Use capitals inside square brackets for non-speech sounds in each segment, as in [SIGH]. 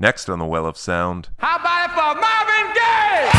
Next on the Well of Sound. How about it for Marvin Gaye?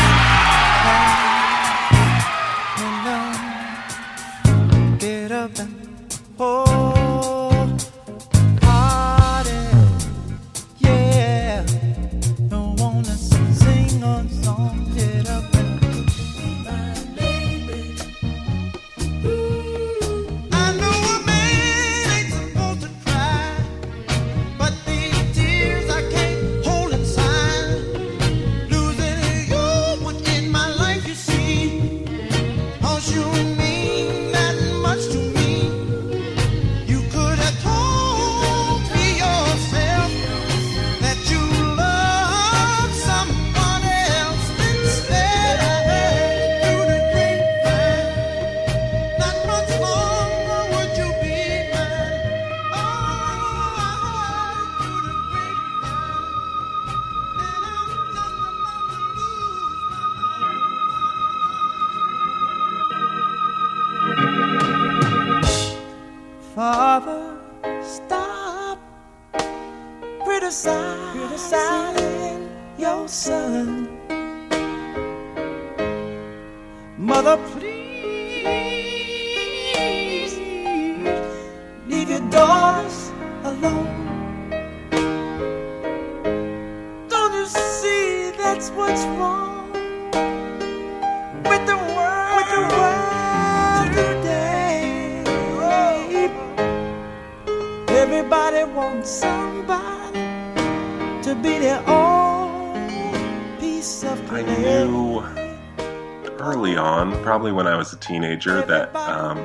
Teenager, that um,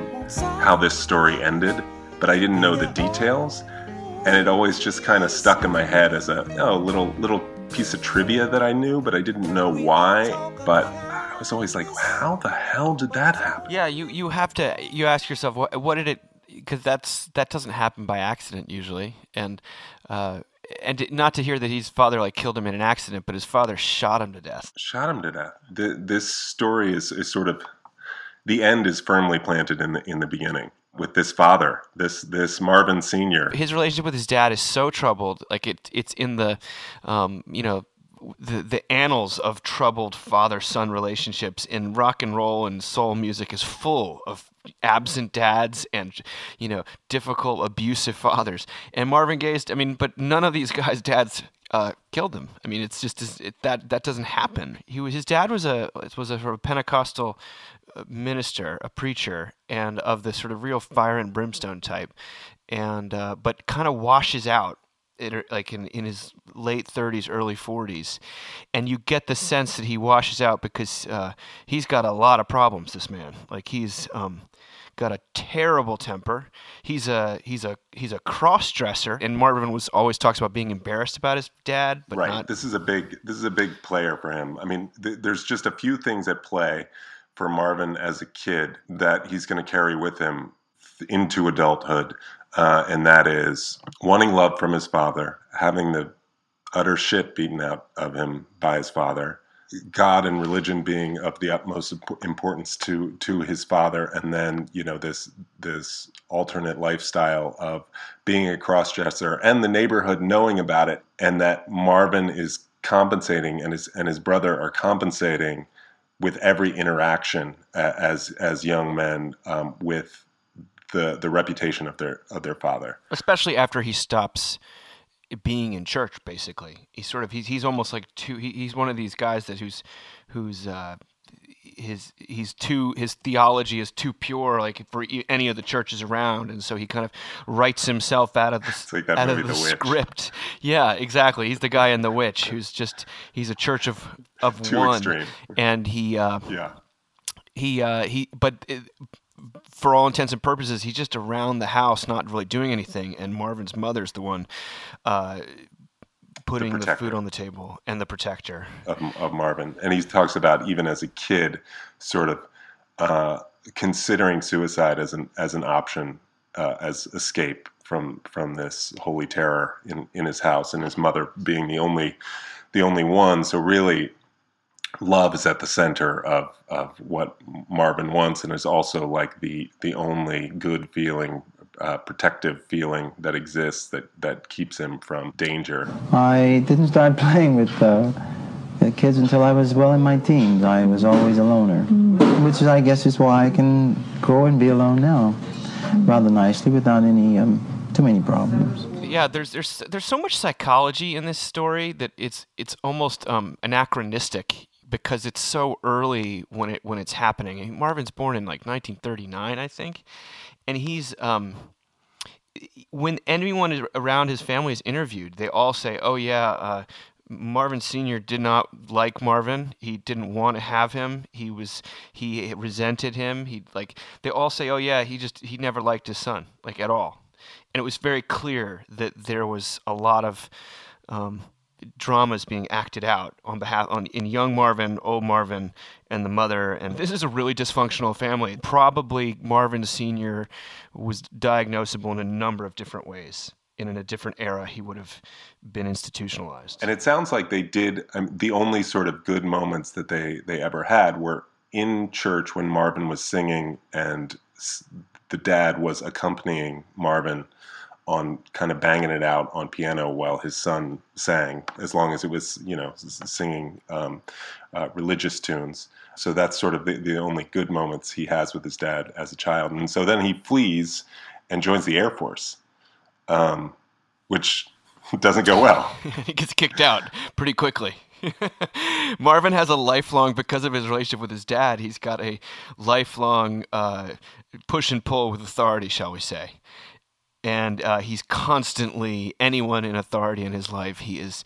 how this story ended, but I didn't know the details, and it always just kind of stuck in my head as a oh, little little piece of trivia that I knew, but I didn't know why. But I was always like, how the hell did that happen? Yeah, you you have to you ask yourself what what did it because that's that doesn't happen by accident usually, and uh, and not to hear that his father like killed him in an accident, but his father shot him to death. Shot him to death. Th this story is, is sort of the end is firmly planted in the in the beginning with this father, this this Marvin Senior. His relationship with his dad is so troubled, like it it's in the, um, you know. The, the annals of troubled father son relationships in rock and roll and soul music is full of absent dads and you know difficult abusive fathers and Marvin Gaye's I mean but none of these guys dads uh, killed him I mean it's just it, that that doesn't happen he was his dad was a was a sort of Pentecostal minister a preacher and of the sort of real fire and brimstone type and uh, but kind of washes out it, like in, in his late 30s, early 40s, and you get the sense that he washes out because uh, he's got a lot of problems. This man, like he's um, got a terrible temper. He's a he's a he's a cross dresser, and Marvin was always talks about being embarrassed about his dad, but right. not. This is a big this is a big player for him. I mean, th- there's just a few things at play for Marvin as a kid that he's going to carry with him into adulthood, uh, and that is wanting love from his father, having the utter shit beaten out of him by his father, God and religion being of the utmost importance to to his father, and then you know this this alternate lifestyle of being a crossdresser, and the neighborhood knowing about it, and that Marvin is compensating, and his and his brother are compensating with every interaction as as young men um, with the the reputation of their of their father. especially after he stops being in church basically he's sort of he's, he's almost like too he, he's one of these guys that who's who's uh his he's too his theology is too pure like for any of the churches around. And so he kind of writes himself out of the like out of the, The script. Yeah exactly. He's the guy in the witch who's just he's a church of of Too one. extreme. and he uh Yeah. he uh he but it, for all intents and purposes he's just around the house not really doing anything. And marvin's mother's the one uh putting the, protector. food on the table and the protector of, of Marvin, and he talks about even as a kid, sort of uh, considering suicide as an as an option, uh, as escape from from this holy terror in in his house, and his mother being the only the only one. So really, love is at the center of of what Marvin wants, and is also like the the only good feeling uh, protective feeling that exists that that keeps him from danger. I didn't start [LAUGHS] playing with uh, the kids until I was well in my teens. I was always a loner, which is, I guess is why I can grow and be alone now, rather nicely without any um, too many problems. yeah there's there's there's so much psychology in this story that it's it's almost um, anachronistic because it's so early when it when it's happening. Marvin's born in like 1939, I think, and he's um, when anyone around his family is interviewed, they all say, "Oh yeah, uh, Marvin Senior did not like Marvin. He didn't want to have him. He was he resented him. He like they all say, "Oh yeah, he just he never liked his son like at all." And it was very clear that there was a lot of um, dramas being acted out on behalf on in young Marvin, old Marvin, and the mother. And this is a really dysfunctional family. Probably Marvin Senior was diagnosable in a number of different ways. And in a different era, he would have been institutionalized. And it sounds like they did. Um, the only sort of good moments that they they ever had were in church when Marvin was singing and the dad was accompanying Marvin on kind of banging it out on piano while his son sang, as long as it was you know singing um, uh, religious tunes. So that's sort of the, the only good moments he has with his dad as a child. And so then he flees and joins the Air Force, um, which [LAUGHS] doesn't go well. [LAUGHS] he gets kicked out pretty quickly. [LAUGHS] Marvin has a lifelong, because of his relationship with his dad, he's got a lifelong uh, push and pull with authority, shall we say. And uh, he's constantly, anyone in authority in his life, he is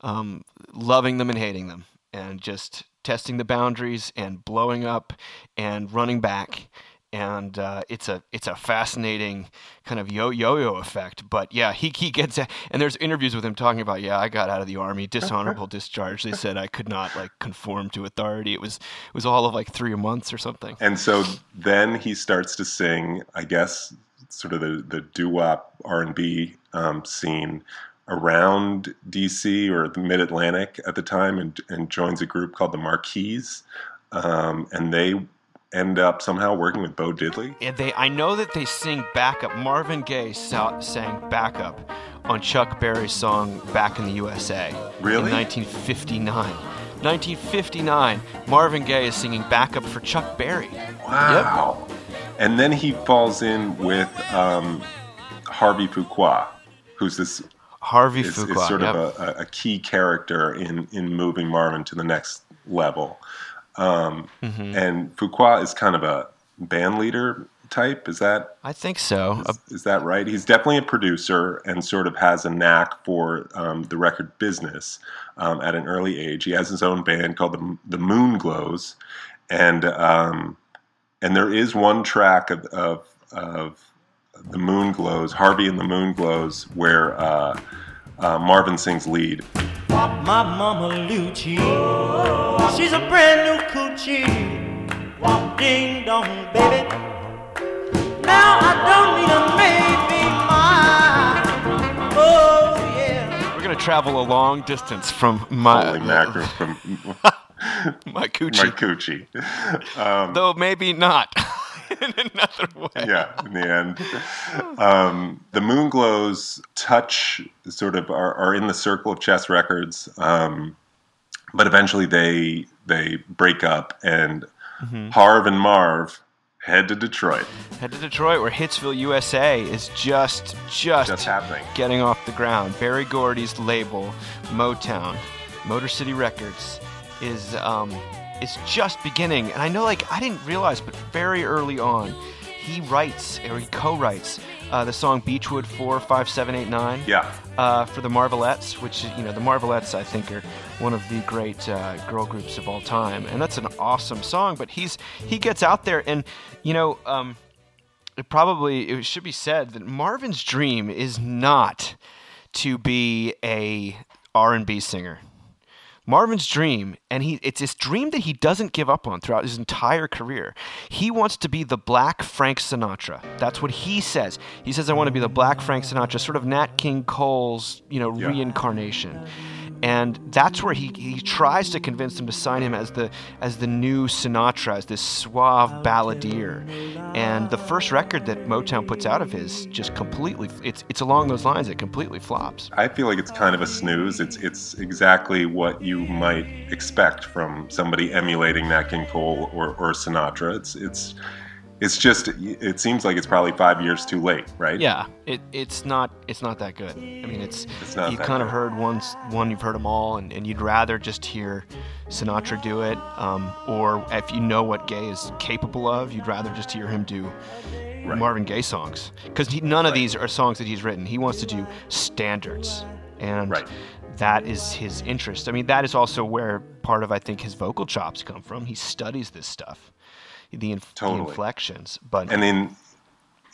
um, loving them and hating them and just testing the boundaries and blowing up and running back and uh, it's a it's a fascinating kind of yo yo yo effect. But yeah, he he gets and there's interviews with him talking about yeah, I got out of the army, dishonorable [LAUGHS] discharge. They said I could not like conform to authority. It was it was all of like three months or something. And so then he starts to sing, I guess, sort of the the doo wop R and B um, scene around DC or the Mid Atlantic at the time, and and joins a group called the Marquees, um, and they end up somehow working with Bo Diddley. And they I know that they sing backup. Marvin Gaye sa- sang backup on Chuck Berry's song "Back in the USA" Really? in 1959. 1959, Marvin Gaye is singing backup for Chuck Berry. Wow. And then he falls in with um, Harvey Fuqua, who's this Harvey is, is sort yep. of a, a key character in in moving Marvin to the next level. Um, Mm-hmm. And Fuqua is kind of a band leader type. Is that I think so. Uh, is that right? He's definitely a producer and sort of has a knack for um, the record business um, at an early age. He has his own band called the the Moonglows, and um, and there is one track of, of of the Moonglows, Harvey and the Moonglows, where uh, uh, Marvin sings lead. My mama Lucci, she's a brand new coochie. Ding dong, baby. Now I don't need a maybe mine. Oh yeah. we're gonna travel a long distance from my Holy mackerel from [LAUGHS] [LAUGHS] my coochie, my coochie. Um, though maybe not [LAUGHS] in another way. yeah, in the end. Um, the Moonglows touch sort of are, are in the circle of chess records, um, but eventually they they break up, and Harv and Marv head to Detroit. Head to Detroit, where Hitsville, USA, is just just, Just happening. getting off the ground. Berry Gordy's label, Motown, Motor City Records, is um, is just beginning. And I know, like, I didn't realize, but very early on, he writes or he co-writes uh, the song Beechwood Four Five Seven Eight Nine. Yeah, uh, for the Marvelettes, which you know the Marvelettes I think are one of the great uh, girl groups of all time, and that's an awesome song. But he's he gets out there, and you know, um, it probably it should be said that Marvin's dream is not to be a R and B singer. Marvin's dream, and he it's this dream that he doesn't give up on throughout his entire career. He wants to be the black Frank Sinatra. That's what he says. He says, I want to be the black Frank Sinatra, sort of Nat King Cole's, you know, Yeah. reincarnation. And that's where he, he tries to convince them to sign him as the as the new Sinatra, as this suave balladeer. And the first record that Motown puts out of his just completely it's it's along those lines. It completely flops. I feel like it's kind of a snooze. It's it's exactly what you might expect from somebody emulating Nat King Cole or, or Sinatra. It's it's it's just it seems like it's probably five years too late, right? Yeah, it, it's not it's not that good. I mean, it's, It's not you kind of heard once one you've heard them all, and, and you'd rather just hear Sinatra do it, um, or if you know what Gaye is capable of, you'd rather just hear him do Marvin Gaye songs because none of these are songs that he's written. He wants to do standards, and Right. that is his interest. I mean, that is also where part of I think his vocal chops come from. He studies this stuff, the, inf- the inflections, but And in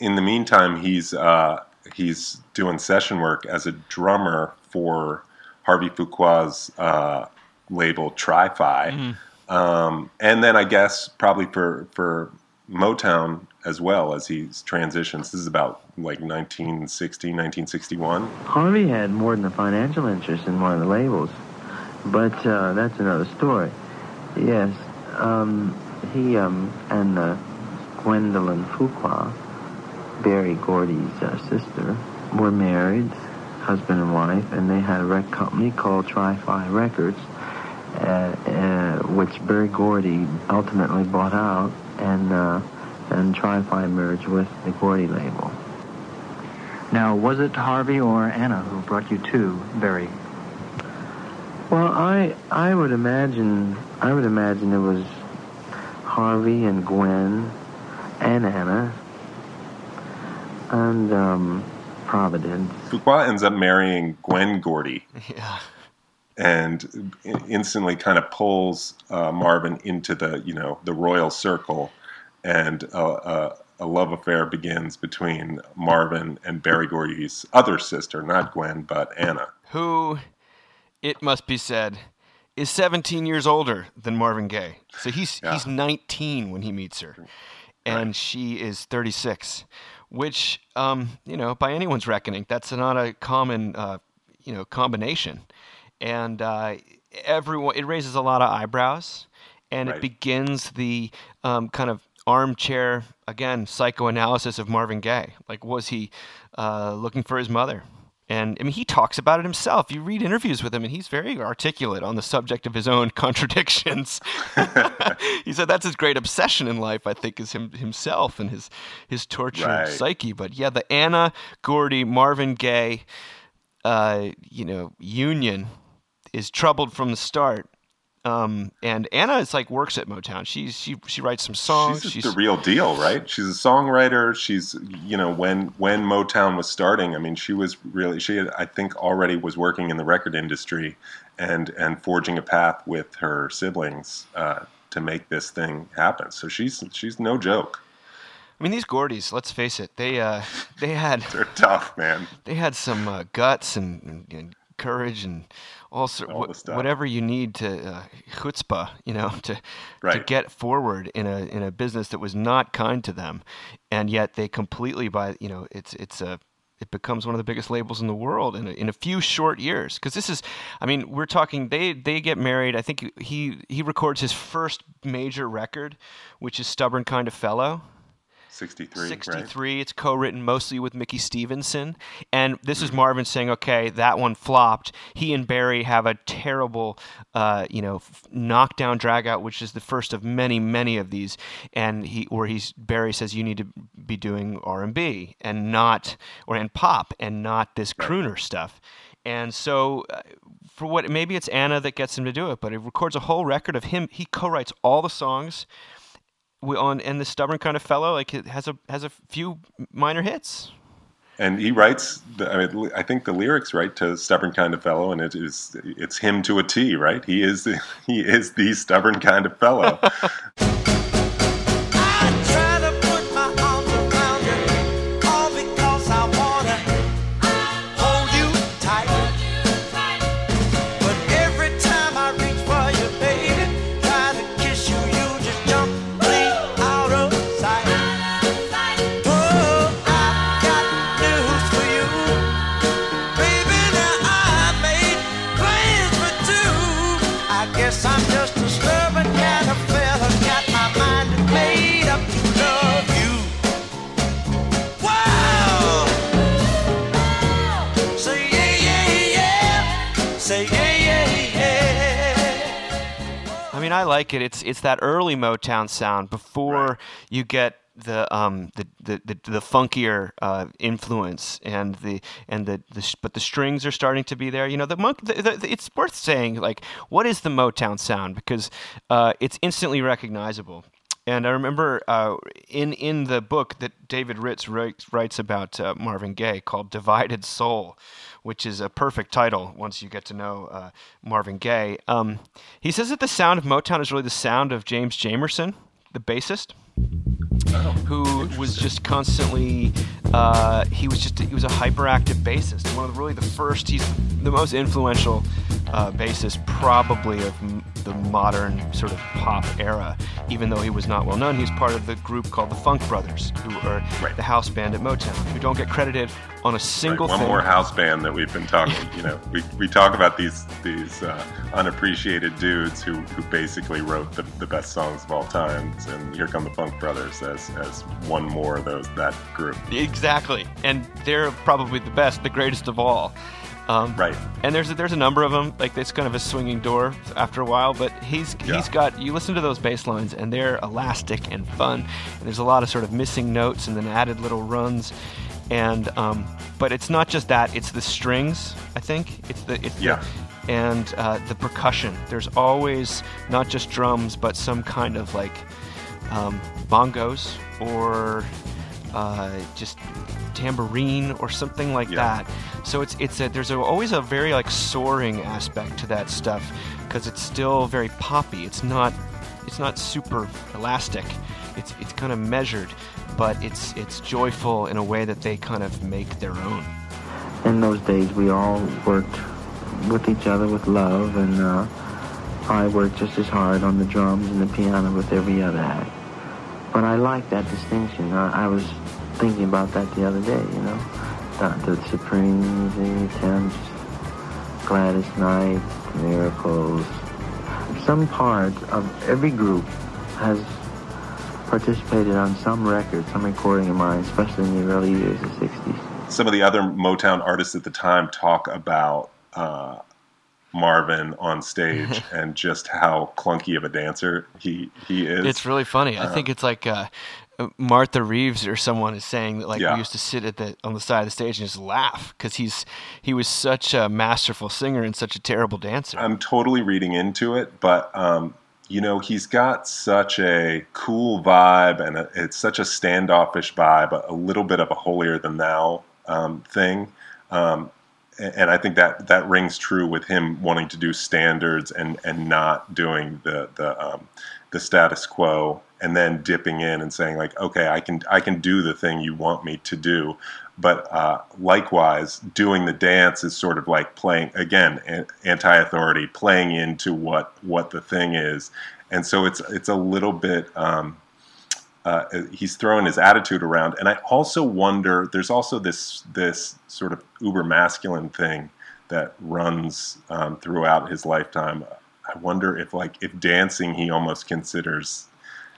in the meantime, he's uh, he's doing session work as a drummer for Harvey Fuqua's uh, label Tri-Phi, um, and then I guess probably for for Motown as well as he transitions. This is about like 1960, 1961. Harvey had more than a financial interest in one of the labels, but uh, that's another story. Yes, um, he um, and uh, Gwendolyn Fuqua, Berry Gordy's uh, sister, were married, husband and wife, and they had a rec company called Tri-Phi Records, uh, uh, which Berry Gordy ultimately bought out, and uh, and Tri-Phi merged with the Gordy label. Now, was it Harvey or Anna who brought you to Berry? Well, I I would imagine I would imagine it was Harvey and Gwen and Anna and um, Providence. Fuqua ends up marrying Gwen Gordy. yeah. and instantly kind of pulls uh, Marvin into the you know the royal circle, and a, a, a love affair begins between Marvin and Berry Gordy's other sister, not Gwen but Anna. who, it must be said, is 17 years older than Marvin Gaye. So he's Yeah. he's 19 when he meets her, and she is 36, which um, you know by anyone's reckoning that's not a common uh, you know combination, and uh, everyone it raises a lot of eyebrows, and it begins the um, kind of armchair again psychoanalysis of Marvin Gaye. Like was he uh, looking for his mother? And I mean, he talks about it himself. You read interviews with him, and he's very articulate on the subject of his own [LAUGHS] contradictions. [LAUGHS] he said that's his great obsession in life. I think is him himself and his his tortured Right. psyche. But yeah, the Anna Gordy Marvin Gaye, uh, you know, union is troubled from the start. Um, and Anna is like works at Motown. She's she she writes some songs. She's just the real deal, right? She's a songwriter. She's you know when when Motown was starting, I mean, she was really she had, I think already was working in the record industry and and forging a path with her siblings uh, to make this thing happen. So she's she's no joke. I mean, these Gordys. Let's face it. They uh they had [LAUGHS] They're tough, man. they had some uh, guts and, and courage and all, sort, All the whatever you need to uh, chutzpah, you know, [LAUGHS] to to get forward in a in a business that was not kind to them, and yet they completely by you know it's it's a it becomes one of the biggest labels in the world in a, in a few short years. Because this is I mean we're talking they they get married. I think he he records his first major record which is stubborn kind of fellow 63, right? 63. It's co-written mostly with Mickey Stevenson, and this is Marvin saying, "Okay, that one flopped." He and Berry have a terrible, uh, you know, f- knockdown dragout, which is the first of many, many of these. And he, where he's Berry says, "You need to be doing R and B and not, or and pop and not this crooner stuff." And so, uh, for what maybe it's Anna that gets him to do it, but it records a whole record of him. He co-writes all the songs on and the stubborn kind of fellow like it has a has a few minor hits And he writes. The, I mean, I think the lyrics right to "Stubborn Kind of Fellow," and it is it's him to a T, right? He is [LAUGHS] he is the stubborn kind of fellow. [LAUGHS] like it. It's it's that early Motown sound before you get the um the the the, the funkier uh, influence and the and the, the but the strings are starting to be there. You know, the monk. The, the- it's worth saying like what is the Motown sound because uh, it's instantly recognizable. And I remember uh, in in the book that David Ritz writes, writes about uh, Marvin Gaye called "Divided Soul," which is a perfect title once you get to know uh, Marvin Gaye. Um, he says that the sound of Motown is really the sound of James Jamerson, the bassist who was just constantly uh, he was just he was a hyperactive bassist one of the, really the first he's the most influential uh, bassist probably of m- the modern sort of pop era even though he was not well known he was part of the group called the funk brothers who are Right. the house band at motown who don't get credited on a Right, single one thing more house band that we've been talking. You know, we, we talk about these these uh, unappreciated dudes who, who basically wrote the, the best songs of all time, and here come the Funk Brothers as, as one more of those that group. Exactly, and they're probably the best, the greatest of all. Um, Right. And there's a, there's a number of them. Like it's kind of a swinging door after a while, but he's Yeah. he's got you listen to those bass lines and they're elastic and fun. And there's a lot of sort of missing notes and then added little runs. And um, but it's not just that; it's the strings. I think it's the it's Yeah. the, and uh, the percussion. There's always not just drums, but some kind of like um, bongos or uh, just tambourine or something like Yeah. that. So it's it's a, there's a, always a very like soaring aspect to that stuff because it's still very poppy. It's not it's not super elastic. It's it's kind of measured, but it's it's joyful in a way that they kind of make their own. In those days, we all worked with each other with love, and uh, I worked just as hard on the drums and the piano with every other act. But I like that distinction. I, I was thinking about that the other day, you know. The Supremes, the Temps, Gladys Knight, Miracles. Some part of every group has participated on some record, some recording of mine, especially in the early years of the 60s. Some of the other Motown artists at the time talk about uh, Marvin on stage [LAUGHS] and just how clunky of a dancer he he is. It's really funny. I think it's like uh, Martha Reeves or someone is saying that like Yeah. we used to sit at the on the side of the stage and just laugh because he's he was such a masterful singer and such a terrible dancer. I'm totally reading into it, but um, you know, he's got such a cool vibe, and a, it's such a standoffish vibe, a, a little bit of a holier than thou um, thing. Um, and I think that that rings true with him wanting to do standards and and not doing the the um, the status quo, and then dipping in and saying like, okay, I can I can do the thing you want me to do, but uh, likewise, doing the dance is sort of like playing again anti-authority, playing into what what the thing is, and so it's it's a little bit. Um, uh, he's throwing his attitude around, and I also wonder. There's also this this sort of uber masculine thing that runs um, throughout his lifetime. I wonder if like if dancing he almost considers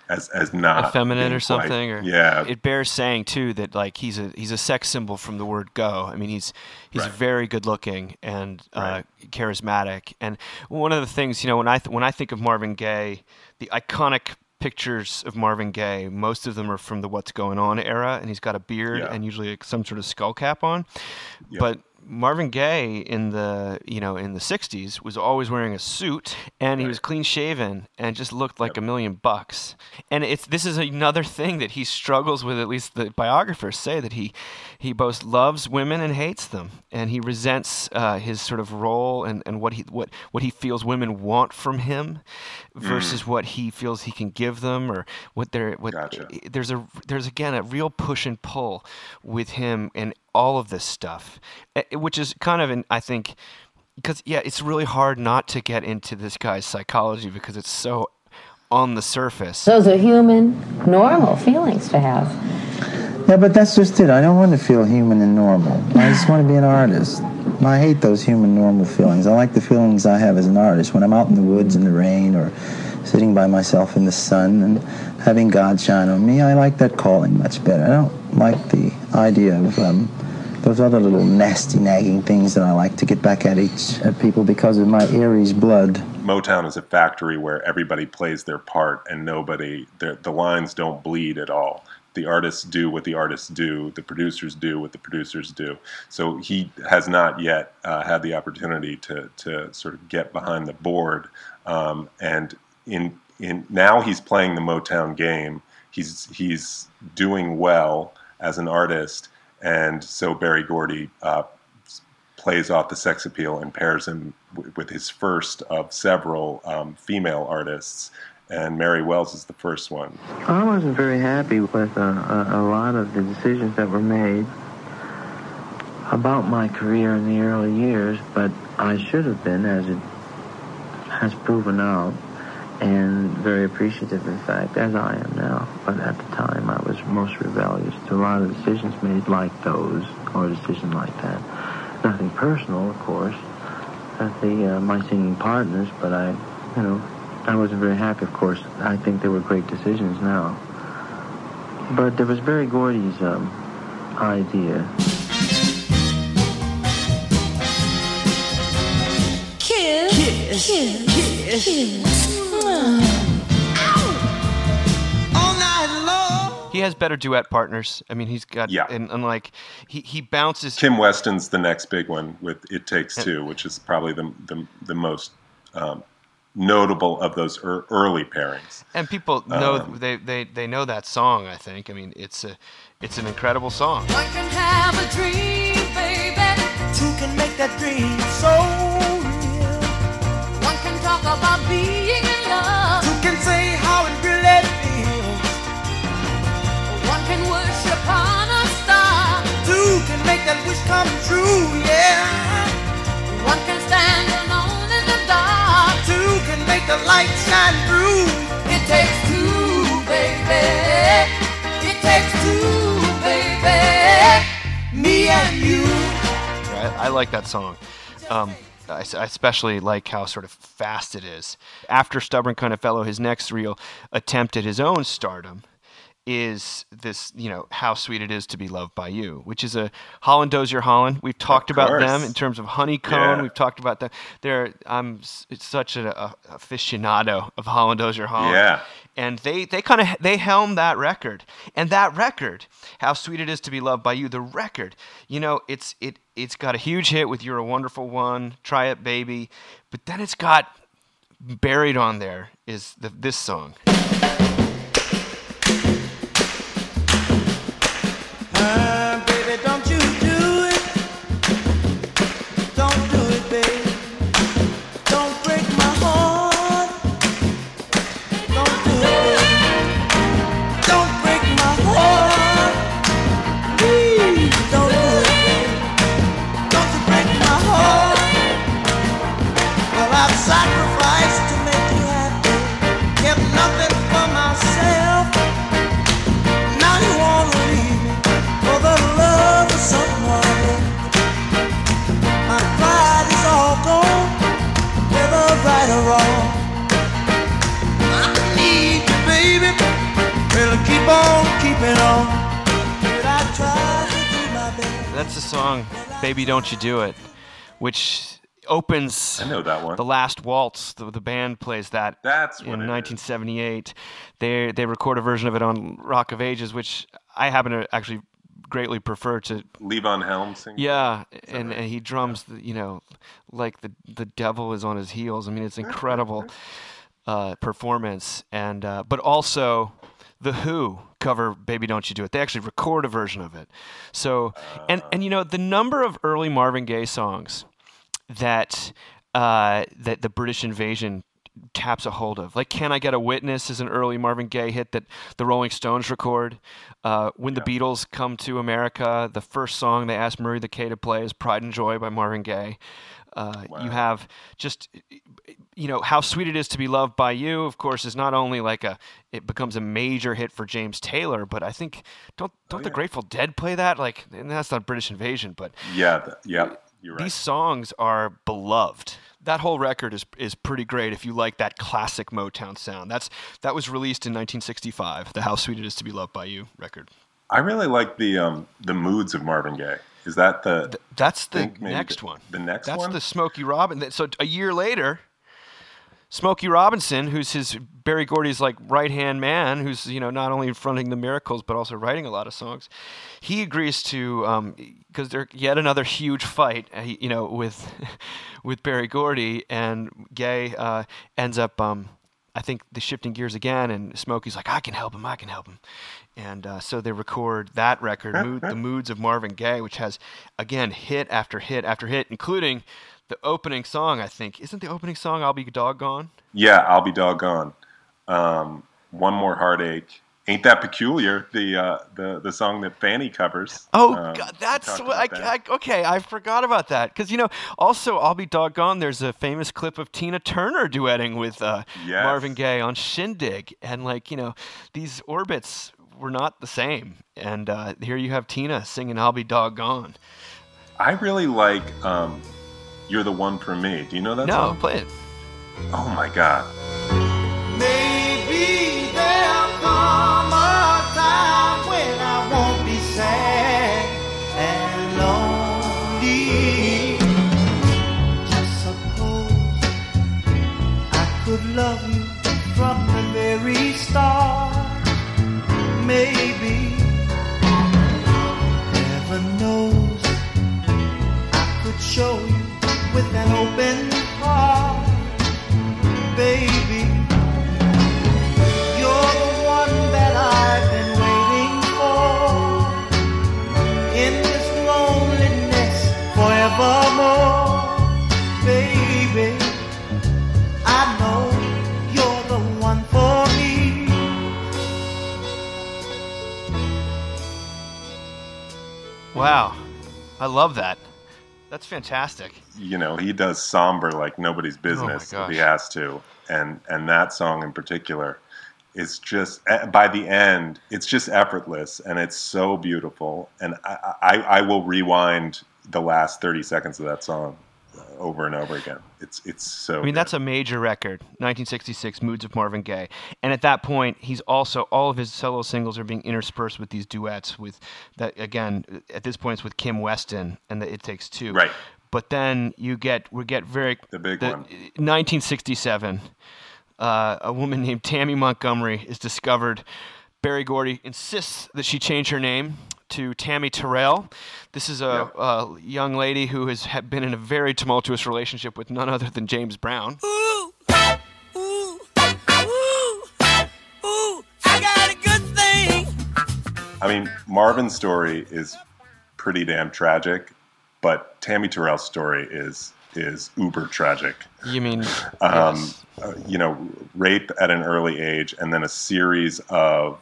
as as not effeminate or something or yeah it bears saying too that like he's a he's a sex symbol from the word go i mean he's he's Right. very good looking and uh, Right. charismatic and one of the things you know when i th- when i think of marvin gaye the iconic pictures of marvin gaye most of them are from the what's going on era and he's got a beard Yeah. and usually like, some sort of skull cap on Yeah. but Marvin Gaye in the you know in the '60s was always wearing a suit and he was clean shaven and just looked like a million bucks. And it's this is another thing that he struggles with. At least the biographers say that he he both loves women and hates them, and he resents uh, his sort of role and, and what he what what he feels women want from him versus what he feels he can give them or what they're what Gotcha. there's a there's again a real push and pull with him and all of this stuff, eh, which is kind of an I think because yeah, it's really hard not to get into this guy's psychology because it's so on the surface. Those are human, normal feelings to have. Yeah, but that's just it. I don't want to feel human and normal. I just want to be an artist. I hate those human normal feelings. I like the feelings I have as an artist when I'm out in the woods in the rain or sitting by myself in the sun and having God shine on me. I like that calling much better. I don't like the idea of um, those other little nasty, nagging things that I like to get back at each at people because of my Aries blood. Motown is a factory where everybody plays their part and nobody, the, the lines don't bleed at all. The artists do what the artists do, the producers do what the producers do. So he has not yet uh, had the opportunity to, to sort of get behind the board. Um, and in, in now he's playing the Motown game. He's, he's doing well as an artist. And so Berry Gordy uh, plays off the sex appeal and pairs him w- with his first of several um, female artists. And Mary Wells is the first one. I wasn't very happy with uh, a, a lot of the decisions that were made about my career in the early years, but I should have been, as it has proven out, and very appreciative, in fact, as I am now. But at the time, I was most rebellious to a lot of decisions made like those, or a decision like that. Nothing personal, of course, at the uh, my singing partners, but I, you know, I wasn't very happy, of course. I think they were great decisions now. But there was Berry Gordy's um, idea. Kiss, kiss, kiss. All night long. He has better duet partners. I mean, he's got Yeah. and, and like he he bounces. Kim Weston's the next big one with "It Takes Two, which is probably the the, the most um, notable of those ear early pairings. And people know Um, they, they they know that song. I think. I mean, it's a it's an incredible song. One can have a dream, baby. Two can make that dream so real. One can talk about being in love. Two can say how it really feels. One can worship on a star. Two can make that wish come true, yeah. One can stand make the light shine through. It takes two, baby. It takes two, baby. Me and you. I, I like that song. Um, I, I especially like how sort of fast it is. After Stubborn Kind of Fellow, his next real attempt at his own stardom is this, you know, How Sweet It Is to Be Loved by You, which is a Holland Dozier Holland. We've talked about them in terms of Honeycomb. Yeah. We've talked about them. They're, I'm it's such an a, aficionado of Holland Dozier Holland Yeah. and they they kind of they helmed that record and that record how sweet it is to be loved by you the record you know it's it it's got a huge hit with you're a wonderful one try it baby but then it's got buried on there is the, this song Ah, that's the song baby don't you do it which opens I know that one. the last waltz the, the band plays that That's in what it is. 1978 they they record a version of it on rock of ages which i happen to actually greatly prefer to Levon Helm sings. yeah and, and he drums the, you know like the the devil is on his heels i mean it's [LAUGHS] incredible uh, performance and uh, but also the who cover baby don't you do it they actually record a version of it so and and you know the number of early marvin gaye songs that uh, that the British invasion taps a hold of. Like "Can I Get a Witness" is an early Marvin Gaye hit that the Rolling Stones record. Uh, when the Beatles come to America, the first song they ask Murray the K to play is "Pride and Joy" by Marvin Gaye. Uh, You have just you know how sweet it is to be loved by you. Of course, is not only like a it becomes a major hit for James Taylor, but I think don't don't the Grateful Dead play that? Like, and that's not British invasion, but Yeah, th- yeah, you're right. these songs are beloved. That whole record is is pretty great if you like that classic Motown sound. That's that was released in 1965, the How Sweet It Is to Be Loved by You record. I really like the um, the moods of Marvin Gaye. Is that the That's the next one. the next That's one? the Smokey Robinson. So a year later, Smokey Robinson, who's his Berry Gordy's like right hand man, who's you know not only fronting the Miracles but also writing a lot of songs, he agrees to because they're yet another huge fight, uh, you know, with [LAUGHS] with Berry Gordy and Gaye uh, ends up. Um, I think the shifting gears again, and Smokey's like, I can help him, I can help him. And uh, so they record that record, Mood, The [LAUGHS] Moods of Marvin Gaye, which has, again, hit after hit after hit, including the opening song, I think. Isn't the opening song I'll Be Doggone? Yeah, I'll be doggone. Um, one more heartache. Ain't that peculiar? The uh, the the song that Fanny covers. Oh, Um, God, that's what I, that. I, okay. I forgot about that because you know. Also, I'll be doggone. There's a famous clip of Tina Turner duetting with uh, Yes. Marvin Gaye on Shindig, and like you know, these orbits were not the same. And uh, here you have Tina singing "I'll be doggone." I really like um, "You're the One for Me." Do you know that no, song? play it. Oh my god! Maybe there'll come a time when I won't be sad and lonely. Just suppose I could love you from the very start. Maybe heaven knows I could show you with open heart, baby. You're the one that I've been waiting for in this loneliness forevermore, baby. I know you're the one for me. Wow, I love that. That's fantastic. You know, he does somber like nobody's business if Oh gosh. he has to, and and that song in particular is just eh, by the end, it's just effortless and it's so beautiful. And I, I, I will rewind the last thirty seconds of that song over and over again. It's it's so. I mean, that's a major record, 1966, Moods of Marvin Gaye. And at that point, he's also all of his solo singles are being interspersed with these duets with that again. At this point, it's with Kim Weston and the It Takes Two. Right. But then you get we get very The big one. 1967. Uh, a woman named Tammy Montgomery is discovered. Berry Gordy insists that she change her name to Tammy Terrell. This is a, a young lady who has been in a very tumultuous relationship with none other than James Brown. Ooh, ooh, ooh, ooh, I got a good thing. I mean, Marvin's story is pretty damn tragic, but Tammy Terrell's story is is uber tragic. You mean Um, yes. uh, you know, rape at an early age, and then a series of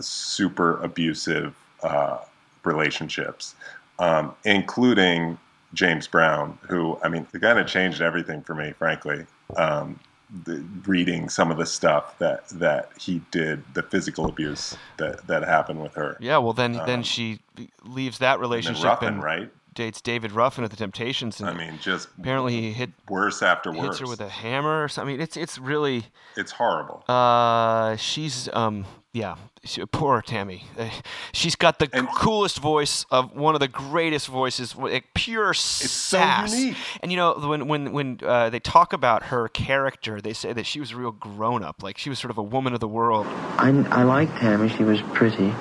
super abusive uh, relationships, um, including James Brown, who I mean, the guy that changed everything for me, frankly. Um, the, reading some of the stuff that that he did, the physical abuse that that happened with her. Yeah, well then then um, she leaves that And then relationship Ruffin, and right? Dates David Ruffin at the Temptations. And I mean, just apparently he hit worse after worse. hits her with a hammer or something. I mean, it's it's really it's horrible. uh she's um yeah she, poor Tammy. Uh, she's got the And- coolest voice of one of the greatest voices, like pure so sass. unique. And you know when when when uh, they talk about her character, they say that she was a real grown up, like she was sort of a woman of the world. I, I liked Tammy. She was pretty,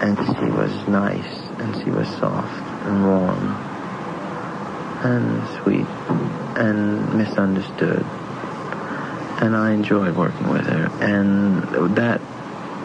and she was nice, and she was soft and warm, and sweet, and misunderstood. And I enjoyed working with her. And that,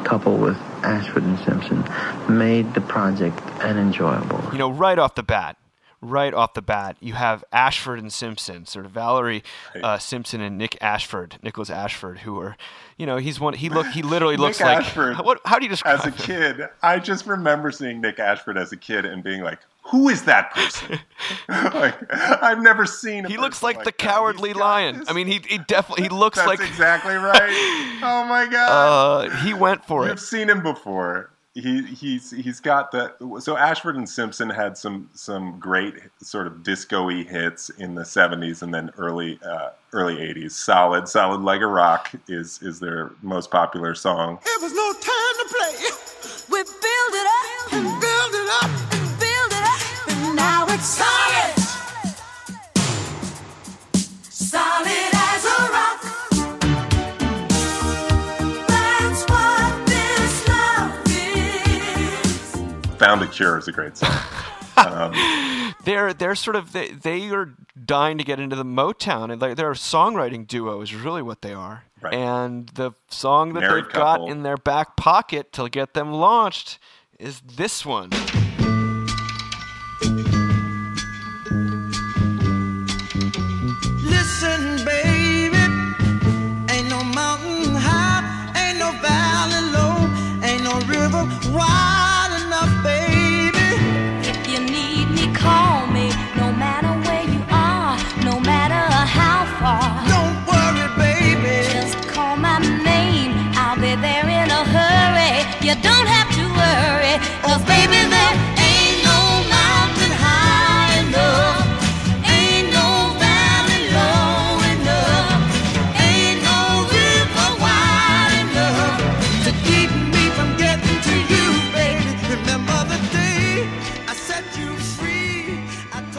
coupled with Ashford and Simpson, made the project an enjoyable. you know, right off the bat, right off the bat, you have Ashford and Simpson, sort of Valerie uh, Simpson and Nick Ashford, Nicholas Ashford, who are, you know, he's one. He look, he literally [LAUGHS] looks Nick like. Ashford, [LAUGHS] What? How do you describe as a him? kid, I just remember seeing Nick Ashford as a kid and being like, "Who is that person?" [LAUGHS] like, I've never seen. He looks person like the that. cowardly lion. this- I mean, he, he definitely he looks that's like. exactly right. Oh my god! Uh, he went for it. You've seen him before he he's he's got that. So Ashford and Simpson had some some great sort of disco-y hits in the '70s and then early uh, early '80s. Solid, solid like a rock is is their most popular song. It was no time to play. We build it up and build it up and build it up, and now it's time. Found a Cure is a great song. [LAUGHS] Um, they're they're sort of they, they are dying to get into the Motown and like they're a songwriting duo is really what they are. Right. And the song that Married they've couple. got in their back pocket to get them launched is this one.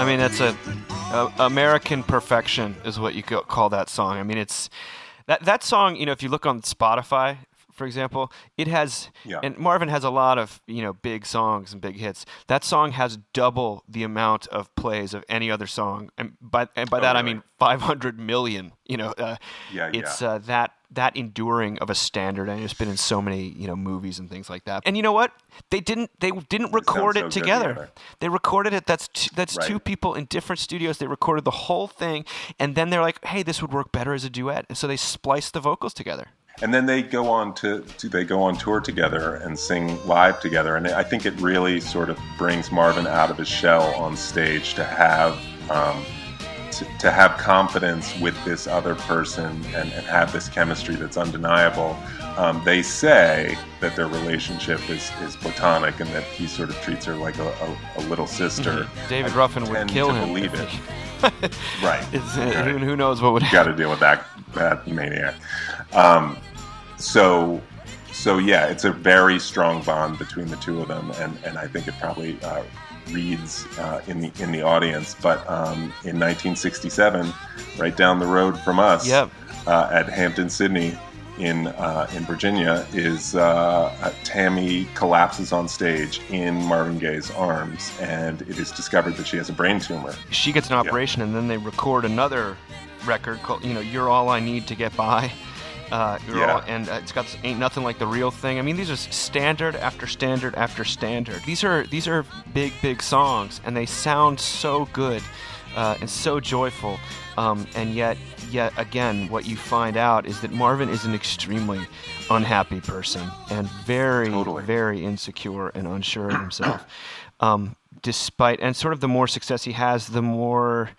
Mean, that's a, a American perfection is what you call that song. I mean, it's that that song. You know, if you look on Spotify, for example, it has Yeah. and Marvin has a lot of you know big songs and big hits. That song has double the amount of plays of any other song, and by and by Oh, that I mean 500 million. You know, uh, Yeah, it's yeah. Uh, that that enduring of a standard, and it's been in so many you know movies and things like that. And you know what? They didn't they didn't record so it together. together. They recorded it. That's t- that's two people in different studios. They recorded the whole thing, and then they're like, "Hey, this would work better as a duet." And so they spliced the vocals together. and then they go on to, to they go on tour together and sing live together and i think it really sort of brings marvin out of his shell on stage to have um, to, to have confidence with this other person and, and have this chemistry that's undeniable um, they say that their relationship is, is platonic and that he sort of treats her like a, a, a little sister David I Ruffin would kill him. believe it [LAUGHS] right It's, uh, Right. who knows what would happen? got to deal with that that maniac. Um, so so yeah, it's a very strong bond between the two of them, and and I think it probably uh, reads uh, in the in the audience. But um, in 1967, right down the road from us, Yep. uh, at Hampden-Sydney. In uh, in Virginia, is uh, uh, Tammy collapses on stage in Marvin Gaye's arms, and it is discovered that she has a brain tumor. She gets an operation, and then they record another record called "You know You're All I Need to Get By." Uh, you're Yeah. and uh, it's got this ain't nothing like the real thing. I mean, these are standard after standard after standard. These are these are big big songs, and they sound so good uh, and so joyful. Um, and yet, yet again, what you find out is that Marvin is an extremely unhappy person and very Totally. very insecure and unsure of himself. [CLEARS THROAT] um, despite and sort of the more success he has, the more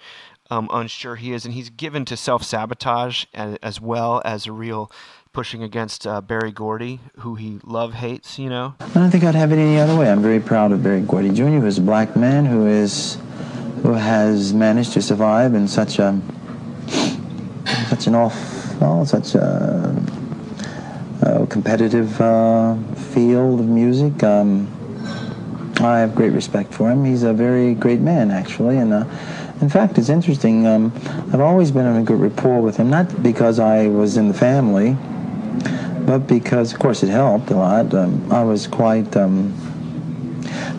um, unsure he is, and he's given to self sabotage as, well as a real pushing against uh, Berry Gordy, who he love hates. You know, I don't think I'd have it any other way. I'm very proud of Berry Gordy Jr., who is a black man who is who has managed to survive in such a such an off, well, such a, a competitive uh, field of music. Um, I have great respect for him. He's a very great man, actually, and. Uh, in fact, it's interesting. Um, I've always been in a good rapport with him, not because I was in the family, but because, of course, it helped a lot. Um, I was quite, um,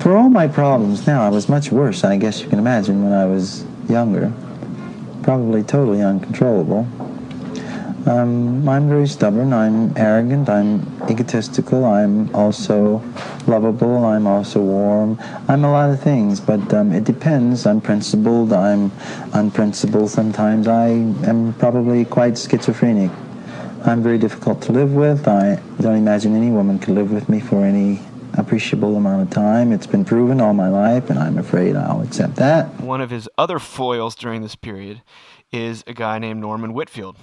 for all my problems now, I was much worse, I guess you can imagine, when I was younger. Probably totally uncontrollable. Um, I'm very stubborn, I'm arrogant, I'm egotistical, I'm also lovable, I'm also warm. I'm a lot of things, but um, it depends. I'm principled, I'm unprincipled sometimes. I am probably quite schizophrenic. I'm very difficult to live with. I don't imagine any woman could live with me for any appreciable amount of time. It's been proven all my life, and I'm afraid I'll accept that. one of his other foils during this period is a guy named Norman Whitfield.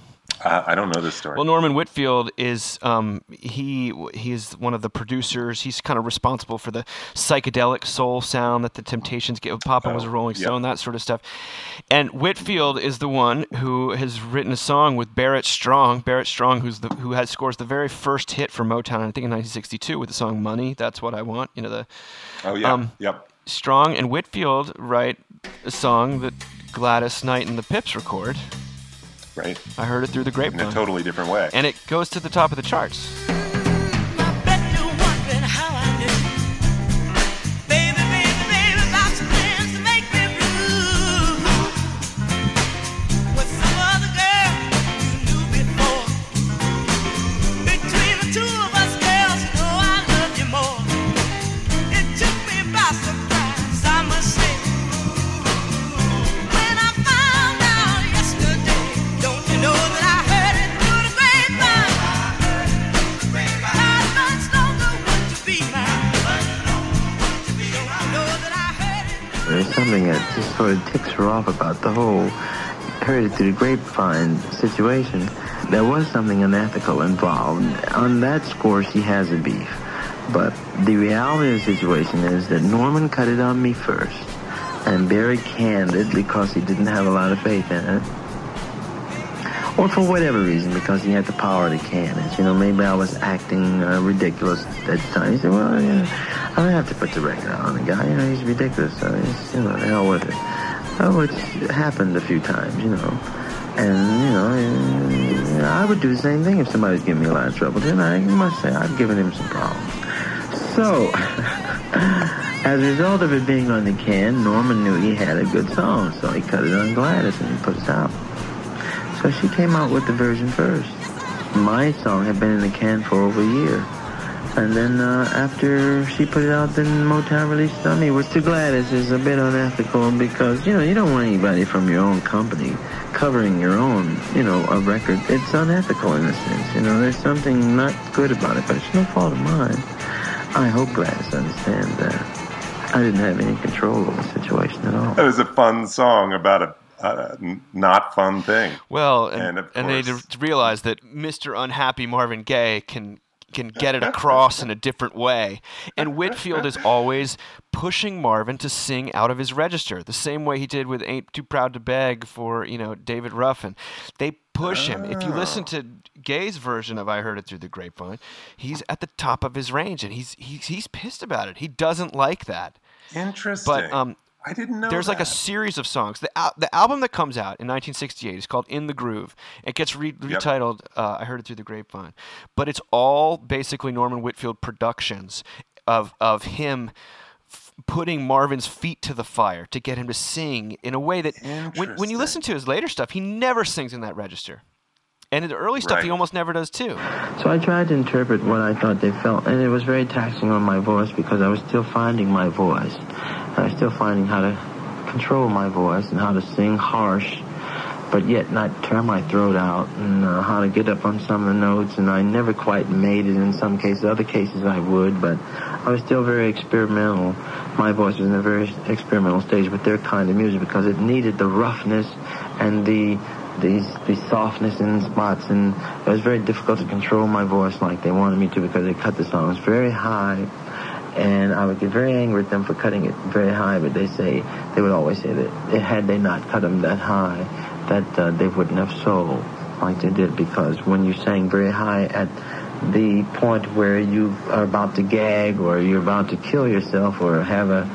Uh, I don't know this story. Well, Norman Whitfield is um, he he is one of the producers. He's kind of responsible for the psychedelic soul sound that the Temptations get. Papa was a Oh, Rolling yeah. Stone, that sort of stuff. And Whitfield is the one who has written a song with Barrett Strong. Barrett Strong, who's the who has scores the very first hit for Motown, I think in 1962 with the song "Money." That's what I want. You know the oh yeah, um, yep. Strong and Whitfield write a song that Gladys Knight and the Pips record. Right, I heard it through the grapevine. in a totally different way. and it goes to the top of the charts. Sort of ticks her off about the whole heard it through the grapevine situation. There was something unethical involved. On that score, she has a beef. But the reality of the situation is that Norman cut it on me first. And very candid because he didn't have a lot of faith in it. Or for whatever reason, because he had the power to can it. You know, maybe I was acting uh, ridiculous at the time. He said, well, I don't have to put the record on the guy. You know, he's ridiculous. So he's, you know, the hell with it. Oh, it's happened a few times, you know. And, you know, uh, I would do the same thing if somebody was giving me a lot of trouble. Then I must say, I've given him some problems. So, [LAUGHS] as a result of it being on the can, Norman knew he had a good song, so he cut it on Gladys and he put it out. So she came out with the version first. My song had been in the can for over a year. And then uh, after she put it out, then Motown released it on me, which to Gladys is a bit unethical because, you know, you don't want anybody from your own company covering your own, you know, a record. It's unethical in a sense. You know, there's something not good about it, but it's no fault of mine. I hope Gladys understands that. I didn't have any control over the situation at all. It was a fun song about a, a not fun thing. Well, and, And and they course- d- realize that Mr. Unhappy Marvin Gaye can can get it [LAUGHS] across in a different way. And Whitfield is always pushing Marvin to sing out of his register, the same way he did with "Ain't Too Proud to Beg" for you know David Ruffin. They push him. If you listen to Gaye's version of "I Heard It Through the Grapevine," he's at the top of his range, and he's he's he's pissed about it. He doesn't like that. Interesting. But um, I didn't know there's like a series of songs. The al- the album that comes out in 1968 is called "In the Groove." It gets re- retitled. Uh, I heard it through the grapevine, but it's all basically Norman Whitfield productions of of him. f- Putting Marvin's feet to the fire to get him to sing in a way that, when, when you listen to his later stuff, he never sings in that register. And in the early stuff, he almost never does too. So I tried to interpret what I thought they felt, and it was very taxing on my voice because I was still finding my voice. I was still finding how to control my voice and how to sing harsh, but yet not tear my throat out, and uh, how to get up on some of the notes. And I never quite made it in some cases. Other cases I would, but I was still very experimental. My voice was in a very experimental stage with their kind of music because it needed the roughness and the the, the softness in spots, and it was very difficult to control my voice like they wanted me to because they cut the songs very high, and I would get very angry at them for cutting it very high. But they say they would always say that had they not cut them that high, that uh, they wouldn't have sold like they did because when you sang very high at the point where you are about to gag or you're about to kill yourself or have a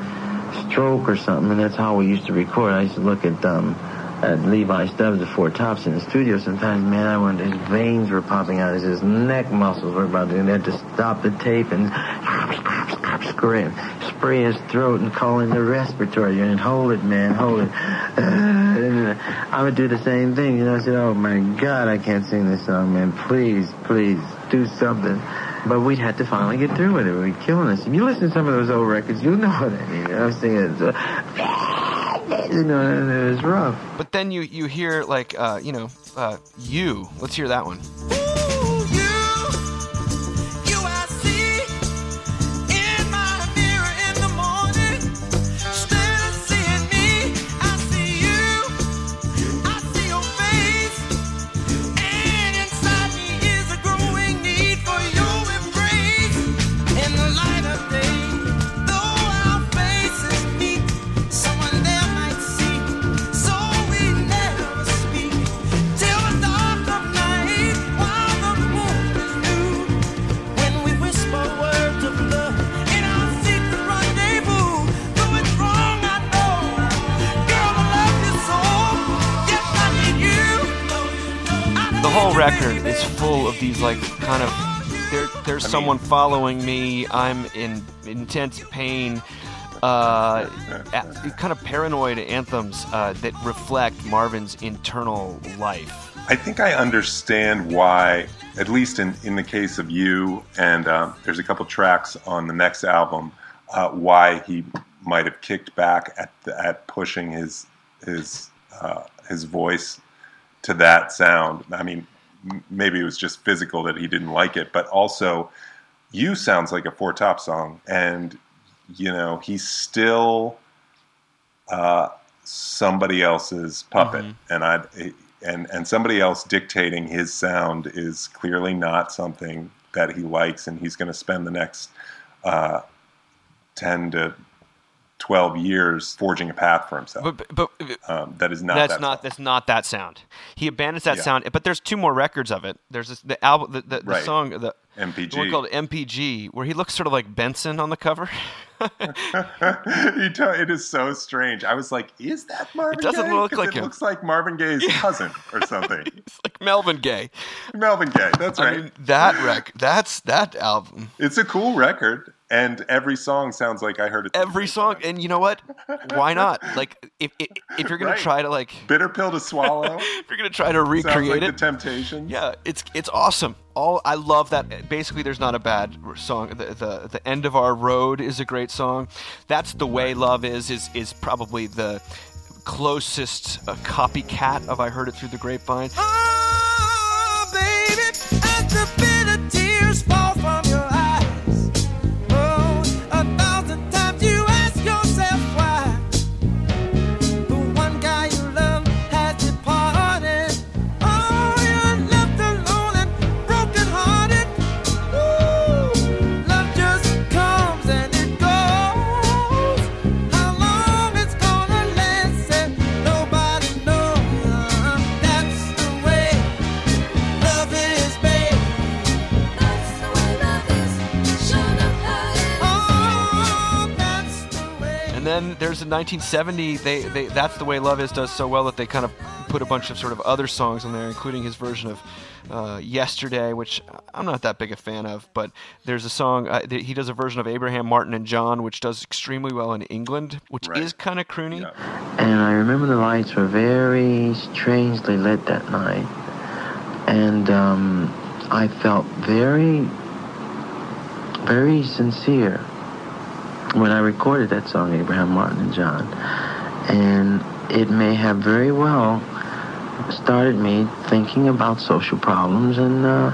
stroke or something, and that's how we used to record. I used to look at um, at Levi Stubbs Four Tops in the studio. Sometimes, man, I wondered his veins were popping out, his neck muscles were about to. And they had to stop the tape and scream, spray his throat and call in the respiratory unit. Hold it, man, hold it. [SIGHS] I would do the same thing. You know, I said, "Oh my God, I can't sing this song, man. Please, please, do something." But we'd have to finally get through with it. We'd killing us. If you listen to some of those old records, you'll know what I mean. I was singing, uh, you know, it was rough. But then you you hear like uh, you know uh, you. Let's hear that one. Whole record is full of these like kind of there. There's someone following me. I'm in intense pain. Uh, a- kind of paranoid anthems uh, that reflect Marvin's internal life. I think I understand why, at least in, in the case of you, and um, there's a couple tracks on the next album, uh, why he might have kicked back at at pushing his his uh, his voice to that sound. I mean, maybe it was just physical that he didn't like it, but also, you sounds like a Four Top song, and you know he's still uh, somebody else's puppet, Mm-hmm. and I and and somebody else dictating his sound is clearly not something that he likes, and he's going to spend the next uh, ten to twelve years forging a path for himself. But, but, but um, that is not. that's that not song. that's not that sound. He abandons that Yeah. sound, but there's two more records of it. There's this, the album, the, the, the Right. song, the, the one called MPG, where he looks sort of like Benson on the cover. [LAUGHS] it is so strange. I was like, "Is that Marvin It doesn't Gaye?" look like it him. looks like Marvin Gaye's [LAUGHS] cousin or something. [LAUGHS] it's like Melvin Gaye. Melvin Gaye. That's I right. mean, that rec, that's that album. it's a cool record, and every song sounds like I heard it. Every song, time. and you know what? Why [LAUGHS] not? Like, if if, if you're gonna Right. try to like, bitter pill to swallow. [LAUGHS] if you're gonna try to recreate like it, the Temptations. Yeah, it's it's awesome. All I love that. Basically, there's not a bad song. The, the the end of our road is a great song. That's the way love is is is probably the closest uh, copycat of I heard it through the grapevine. Oh, then there's in 1970, they, they that's the way love is does so well that they kind of put a bunch of sort of other songs on there, including his version of uh, "Yesterday," which I'm not that big a fan of. But there's a song uh, that he does a version of Abraham Martin and John, which does extremely well in England, which Right. is kind of croony. Yeah. And I remember the lights were very strangely lit that night. And um, I felt very, very sincere when I recorded that song, Abraham Martin and John. And it may have very well started me thinking about social problems and, uh,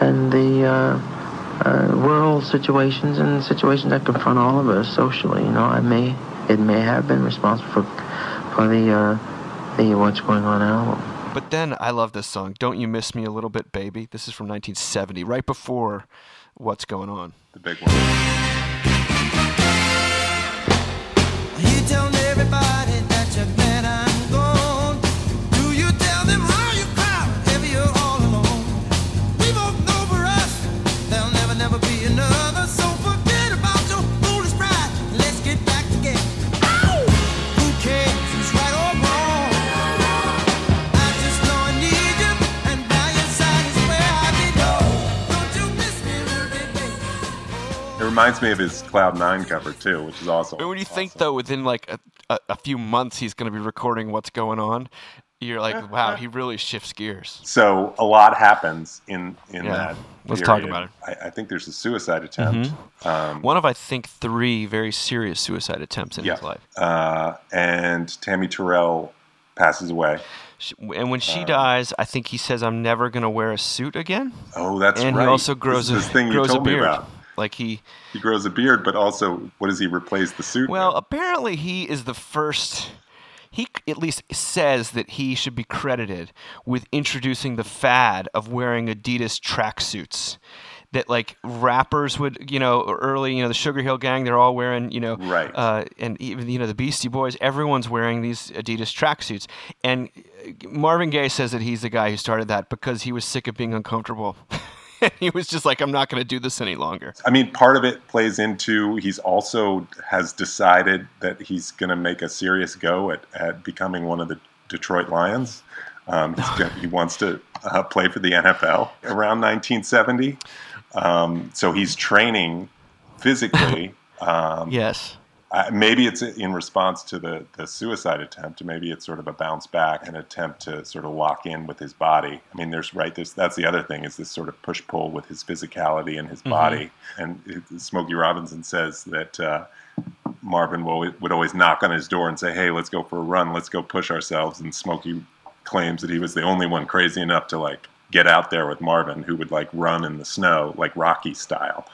and the uh, uh, world situations and situations that confront all of us socially. You know, I may, it may have been responsible for, for the, uh, the What's Going On album. But then I love this song, "Don't You Miss Me a Little Bit, Baby." This is from 1970, right before "What's Going On." The big one. Tell everybody reminds me of his Cloud Nine cover too, which is also. But when you think awesome. though, within like a, a, a few months, he's going to be recording "What's Going On," you're like, [LAUGHS] wow, he really shifts gears. So a lot happens in in Yeah. that. Let's talk about it. I, I think there's a suicide attempt. Um, One of I think three very serious suicide attempts in yeah, his life. uh, and Tammy Terrell passes away. She- And when Uh, she dies, I think he says, "I'm never going to wear a suit again." Oh, that's and right. he also grows this, a thing you grows a told me beard. about. Like he, He grows a beard, but also, what does he replace the suit? well, with? apparently he is the first. He at least says that he should be credited with introducing the fad of wearing Adidas tracksuits. That like rappers would, you know, early, you know, the Sugar Hill Gang, they're all wearing, you know, Right. uh, and even you know the Beastie Boys, everyone's wearing these Adidas tracksuits. And uh, Marvin Gaye says that he's the guy who started that because he was sick of being uncomfortable. [LAUGHS] [LAUGHS] he was just like, I'm not going to do this any longer. I mean, part of it plays into he's also has decided that he's going to make a serious go at, at becoming one of the Detroit Lions. Um, gonna, he wants to uh, play for the NFL around 1970. Um, so he's training physically. [LAUGHS] Um, Yes. Uh, maybe it's in response to the, the suicide attempt. Maybe it's sort of a bounce back, an attempt to sort of lock in with his body. I mean, there's right. There's that's the other thing is this sort of push pull with his physicality and his body. And it, Smokey Robinson says that uh, Marvin will, would always knock on his door and say, "Hey, let's go for a run. Let's go push ourselves." And Smokey claims that he was the only one crazy enough to like get out there with Marvin, who would like run in the snow, like Rocky style.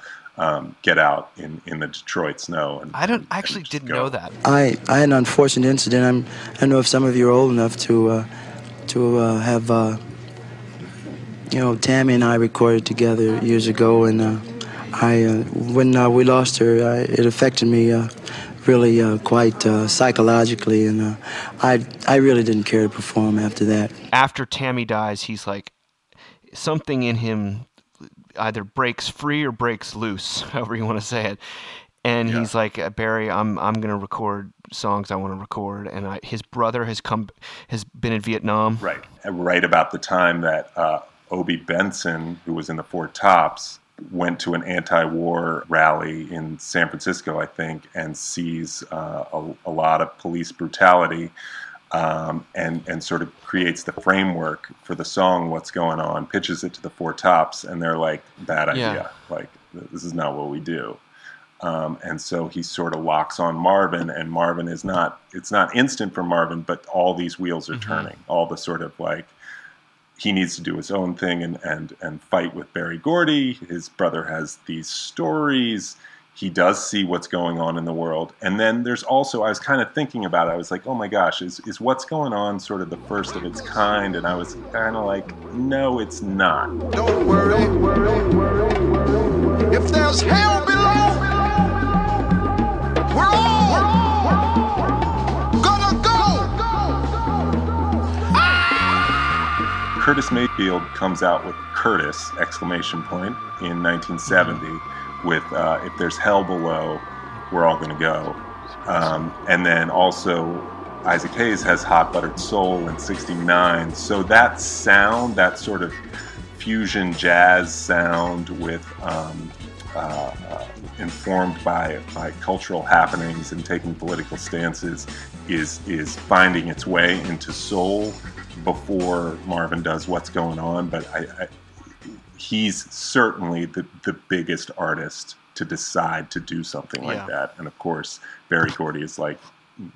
Um, get out in, in the Detroit snow. And, I don't I actually didn't know that. I, I had an unfortunate incident. I'm, I don't know if some of you are old enough to uh, to uh, have, uh, you know, Tammy and I recorded together years ago, and uh, I uh, when uh, we lost her, I, it affected me uh, really uh, quite uh, psychologically, and uh, I I really didn't care to perform after that. After Tammy dies, he's like something in him either breaks free or breaks loose, [LAUGHS] however you want to say it. And he's like, "Uh, Berry, I'm I'm gonna record songs I want to record. And I, his brother has come, has been in Vietnam. Right. Right about the time that uh, Obie Benson, who was in the Four Tops, went to an anti-war rally in San Francisco, I think, and sees uh, a, a lot of police brutality, um, and and sort of creates the framework for the song "What's Going On," pitches it to the Four Tops, and they're like, "Bad Yeah. idea! Like this is not what we do." Um, and so he sort of locks on Marvin, and Marvin is not. It's not instant for Marvin, but all these wheels are turning. All the sort of like he needs to do his own thing and and and fight with Berry Gordy. His brother has these stories. He does see what's going on in the world, and then there's also I was kind of thinking about it. I was like, oh my gosh, is is what's going on sort of the first of its kind? And I was kind of like, no, it's not. Don't worry. If there's hell below, we're all gonna go. Curtis Mayfield comes out with Curtis exclamation point in 1970 with uh, if there's hell below, we're all going to go. Um, and then also Isaac Hayes has Hot Buttered Soul in 69. So that sound, that sort of fusion jazz sound with um, uh, uh, informed by by cultural happenings and taking political stances is is finding its way into soul before Marvin does what's going on. But I, I, he's certainly the the biggest artist to decide to do something like Yeah. that. And of course, Berry Gordy is like,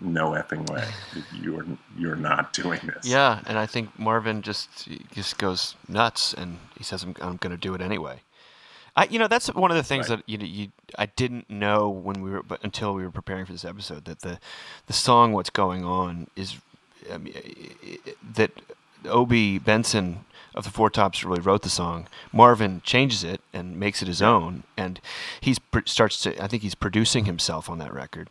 no effing way, you're you're not doing this. Yeah, and I think Marvin just just goes nuts, and he says, "I'm, I'm going to do it anyway." I, you know, that's one of the things that you, you I didn't know when we were, but until we were preparing for this episode, that the the song "What's Going On" is I mean, that Obie Benson of the Four Tops really wrote the song. Marvin changes it and makes it his own, and he pr- starts to. I think he's producing himself on that record,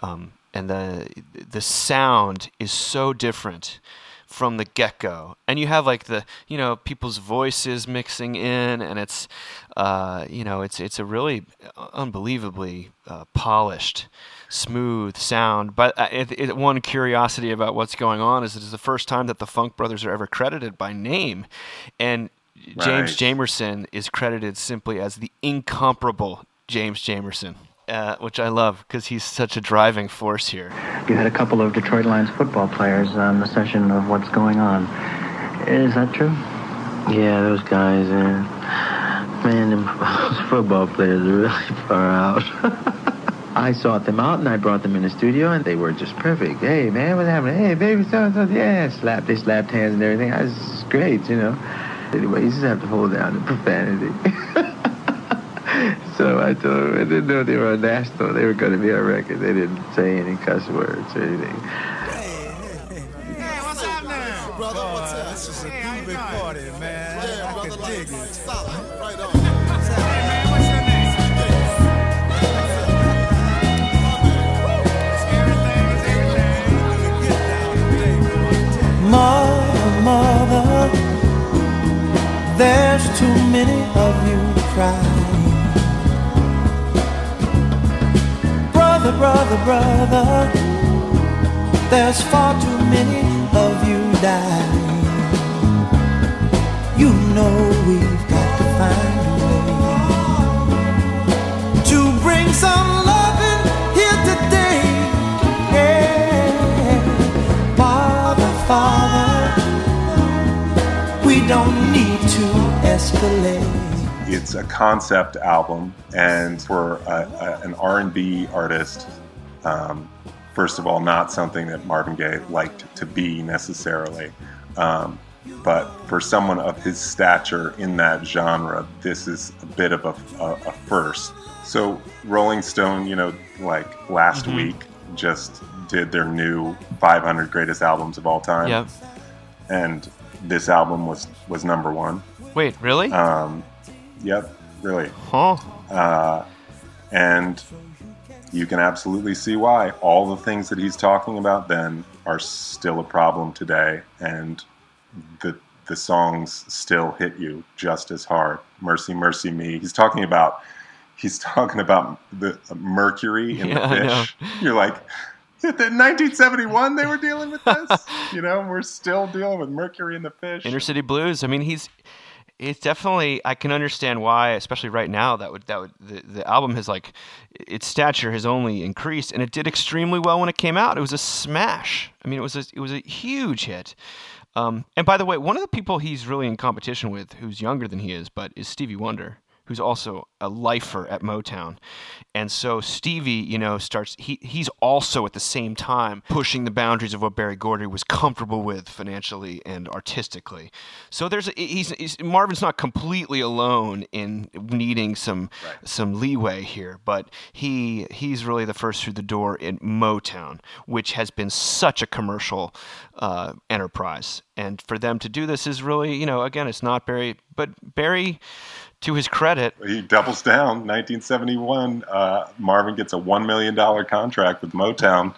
um, and the the sound is so different from the get go. And you have like the you know people's voices mixing in, and it's uh, you know it's it's a really unbelievably uh, polished. Smooth sound, but uh, it, it, one curiosity about what's going on is it is the first time that the Funk Brothers are ever credited by name, and James Jamerson is credited simply as the incomparable James Jamerson, uh, which I love because he's such a driving force here. You had a couple of Detroit Lions football players on the session of What's Going On. Is that true? Yeah, those guys, uh, man, them [LAUGHS] football players are really far out. [LAUGHS] I sought them out and I brought them in the studio and they were just perfect. Hey, man, what's happening? Hey, baby, so so yeah, slap. They slapped hands and everything. I was great, you know. Anyway, you just have to hold down the profanity. [LAUGHS] so I told them I didn't know they were on national. They were going to be on record. They didn't say any cuss words or anything. Brother, what's up? This is a groovy party, there's too many of you crying. Brother, brother, brother, there's far too many of you dying. Escalate. It's a concept album, and for a, a, an R&B artist, um, first of all, not something that Marvin Gaye liked to be necessarily. Um, but for someone of his stature in that genre, this is a bit of a, a, a first. So Rolling Stone, you know, like last Mhm. week, just did their new 500 greatest albums of all time. Yep. And this album was was number one. Wait, really? Um, yep, really. Huh? Uh, and you can absolutely see why. All the things that he's talking about then are still a problem today, and the the songs still hit you just as hard. Mercy, mercy me. He's talking about he's talking about the mercury in Yeah, the fish. You're like. In 1971, they were dealing with this. [LAUGHS] you know, we're still dealing with mercury in the fish. Inner City Blues. I mean, he's it's definitely I can understand why, especially right now, that would that would the, the album has like its stature has only increased, and it did extremely well when it came out. It was a smash. I mean, it was a, it was a huge hit. Um, and by the way, one of the people he's really in competition with, who's younger than he is, but is Stevie Wonder, who's also a lifer at Motown. And so Stevie, you know, starts he he's also at the same time pushing the boundaries of what Berry Gordy was comfortable with financially and artistically. So there's a, he's, he's Marvin's not completely alone in needing some some leeway here, but he he's really the first through the door in Motown, which has been such a commercial uh, enterprise. And for them to do this is really, you know, again, it's not Berry, but Berry, to his credit, he doubles down. 1971, uh, Marvin gets a one million dollar contract with Motown,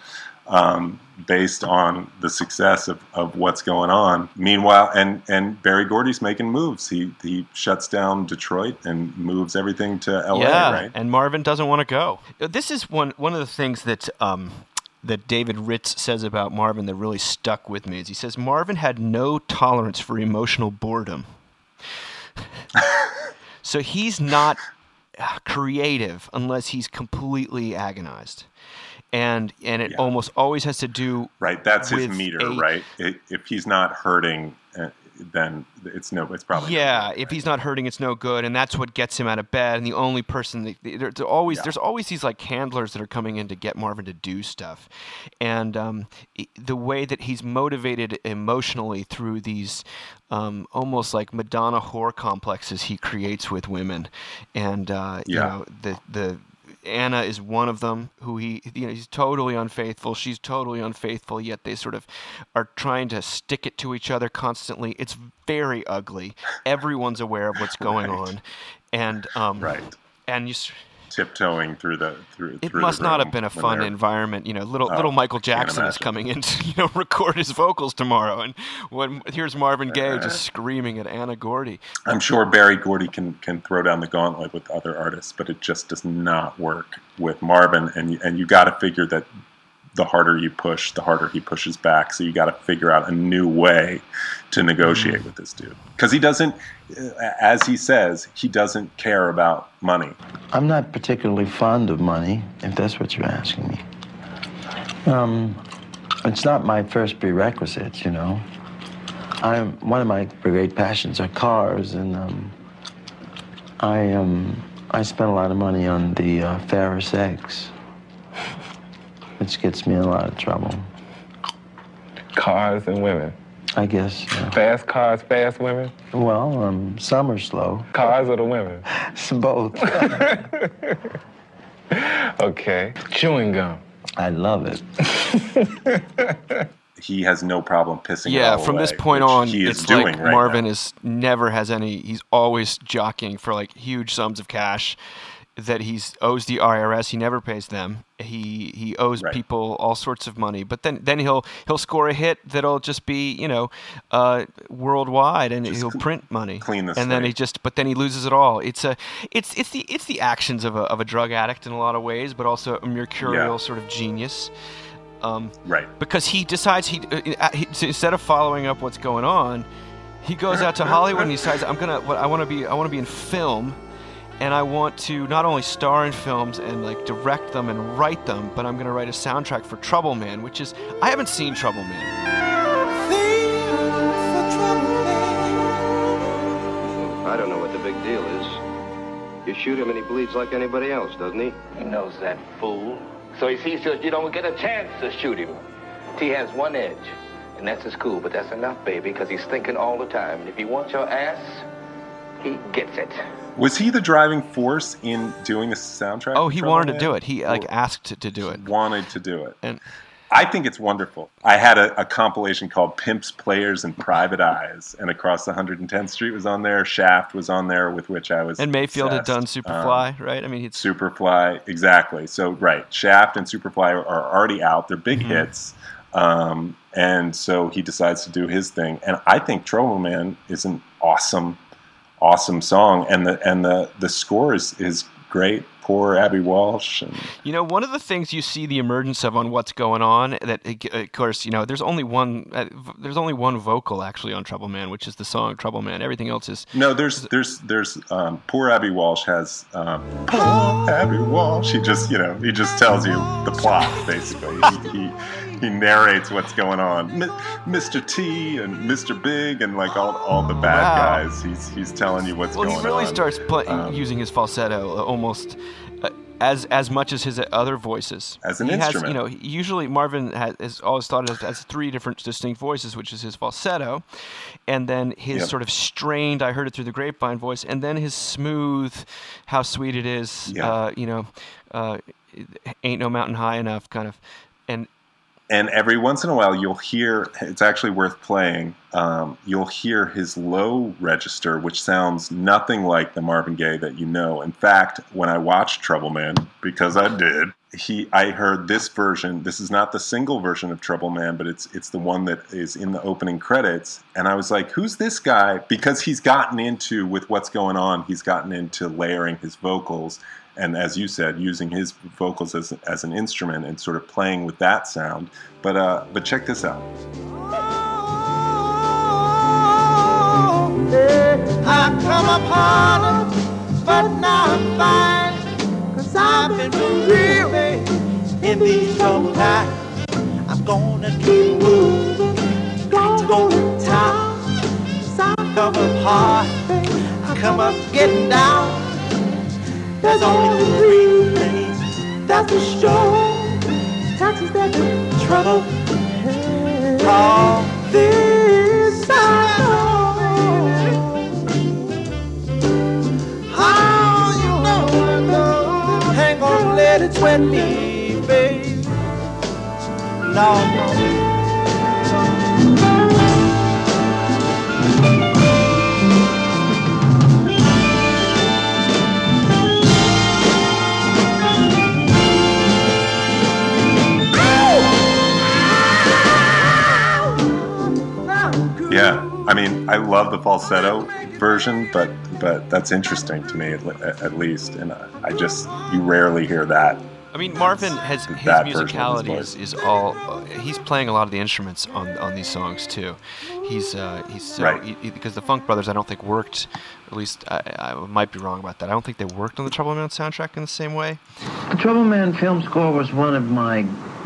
um, based on the success of, of what's going on. Meanwhile, and and Berry Gordy's making moves. He he shuts down Detroit and moves everything to LA. yeah, Right? and Marvin doesn't want to go. This is one one of the things that um, that David Ritz says about Marvin that really stuck with me. Is he says Marvin had no tolerance for emotional boredom. [LAUGHS] so he's not creative unless he's completely agonized, and and it almost always has to do Right. That's his meter. a- right. If he's not hurting, then it's no. It's probably yeah, if he's not hurting, it's no good, and that's what gets him out of bed. And the only person that there, there always there's always these like handlers that are coming in to get Marvin to do stuff, and um, the way that he's motivated emotionally through these um, almost like Madonna whore complexes he creates with women, and uh, you know the the Anna is one of them who he you know he's totally unfaithful. She's totally unfaithful yet they sort of are trying to stick it to each other constantly. It's very ugly. Everyone's aware of what's going [LAUGHS] Right. on. And um right. and you tiptoeing through the through. it through must not have been a fun they're- environment you know little Oh, little Michael Jackson is coming in to [LAUGHS] you know record his vocals tomorrow and when here's Marvin Gaye just screaming at Anna Gordy I'm sure Berry Gordy can can throw down the gauntlet with other artists, but it just does not work with Marvin. And and you got to figure that the harder you push, the harder he pushes back. So you got to figure out a new way to negotiate Mm-hmm. with this dude because he doesn't, uh, as he says, he doesn't care about money. I'm not particularly fond of money, if that's what you're asking me. Um, it's not my first prerequisite, you know. I'm one of my great passions are cars, and um, I um, I spend a lot of money on the uh, Ferraris, which gets me in a lot of trouble. Cars and women. I guess. yeah. Fast cars, fast women. Well, um, some are slow. Cars or the women? [LAUGHS] It's both. [LAUGHS] Okay. Chewing gum. I love it. [LAUGHS] He has no problem pissing. it yeah all from this point on he is it's doing like right marvin now. is never has any he's always jockeying for like huge sums of cash that he's owes the irs he never pays them. He he owes people all sorts of money. But then then he'll he'll score a hit that'll just be you know uh, worldwide and he'll print money. clean the and then he just but then he loses it all. It's a it's it's the it's the actions of a, of a drug addict in a lot of ways but also a mercurial Yeah. sort of genius. Um, right. because he decides he, uh, uh, he so instead of following up what's going on, he goes [LAUGHS] out to Hollywood and he decides I'm gonna what I want to be I want to be in film, and I want to not only star in films and like direct them and write them, but I'm gonna write a soundtrack for Trouble Man, which is I haven't seen Trouble Man. I don't know what the big deal is. You shoot him and he bleeds like anybody else, doesn't he? He knows that fool. So he sees that you don't get a chance to shoot him. He has one edge, and that's his cool, but that's enough, baby, because he's thinking all the time. And if he wants your ass, he gets it. Was he the driving force in doing a soundtrack? Oh, he wanted to do it. He like asked to, to do it. wanted to do it. And I think it's wonderful. I had a, a compilation called Pimps, Players, and Private Eyes, and across 110th Street was on there. Shaft was on there, with which I was. And Mayfield had obsessed. done Um, Superfly, right? I mean, it's Superfly, exactly. So right, Shaft and Superfly are, are already out. They're big Mm-hmm. hits, um, and so he decides to do his thing. And I think Trouble Man is an awesome, awesome song, and the and the the score is is great. Poor Abbey Walsh. And, You know, one of the things you see the emergence of on what's going on that, of course, you know, there's only one, uh, there's only one vocal actually on Trouble Man, which is the song Trouble Man. Everything else is no, there's there's there's um, poor Abbey Walsh has um, poor Abbey Walsh. He just you know he just tells you the plot basically. he, he he narrates what's going on. Mr. T and Mr. Big and like all, all the bad Wow. guys. He's he's telling you what's well, going on. Well, he really on. starts pl- Um, using his falsetto uh, almost uh, as as much as his other voices. As an he Has, instrument. you know, usually Marvin has, has always thought of as three different distinct voices, which is his falsetto, and then his Yep. sort of strained, I heard it through the grapevine voice, and then his smooth, how sweet it is, Yeah. uh, you know, uh, ain't no mountain high enough, kind of, and and every once in a while you'll hear it's actually worth playing um, you'll hear his low register which sounds nothing like the marvin gaye that you know. In fact when i watched trouble man because i did he i heard this version. This is not the single version of trouble man but it's it's the one that is in the opening credits. And i was like who's this guy? Because he's gotten into with what's going on he's gotten into layering his vocals and as you said, using his vocals as, as an instrument and sort of playing with that sound. But uh, but check this out. I There's only three things that's for sure. Taxes that the trouble. All this I know. How you know I know? Ain't gonna let it sweat me, babe. No, no. Yeah, I mean, I love the falsetto version, but but that's interesting to me at, at least, and I I just you rarely hear that. I mean, Marvin has his that version of his musicality is, is all. Uh, he's playing a lot of the instruments on on these songs too. He's uh, he's so Right. he- he- because the Funk Brothers I don't think worked. At least I, I might be wrong about that. I don't think they worked on the Trouble Man soundtrack in the same way. The Trouble Man film score was one of my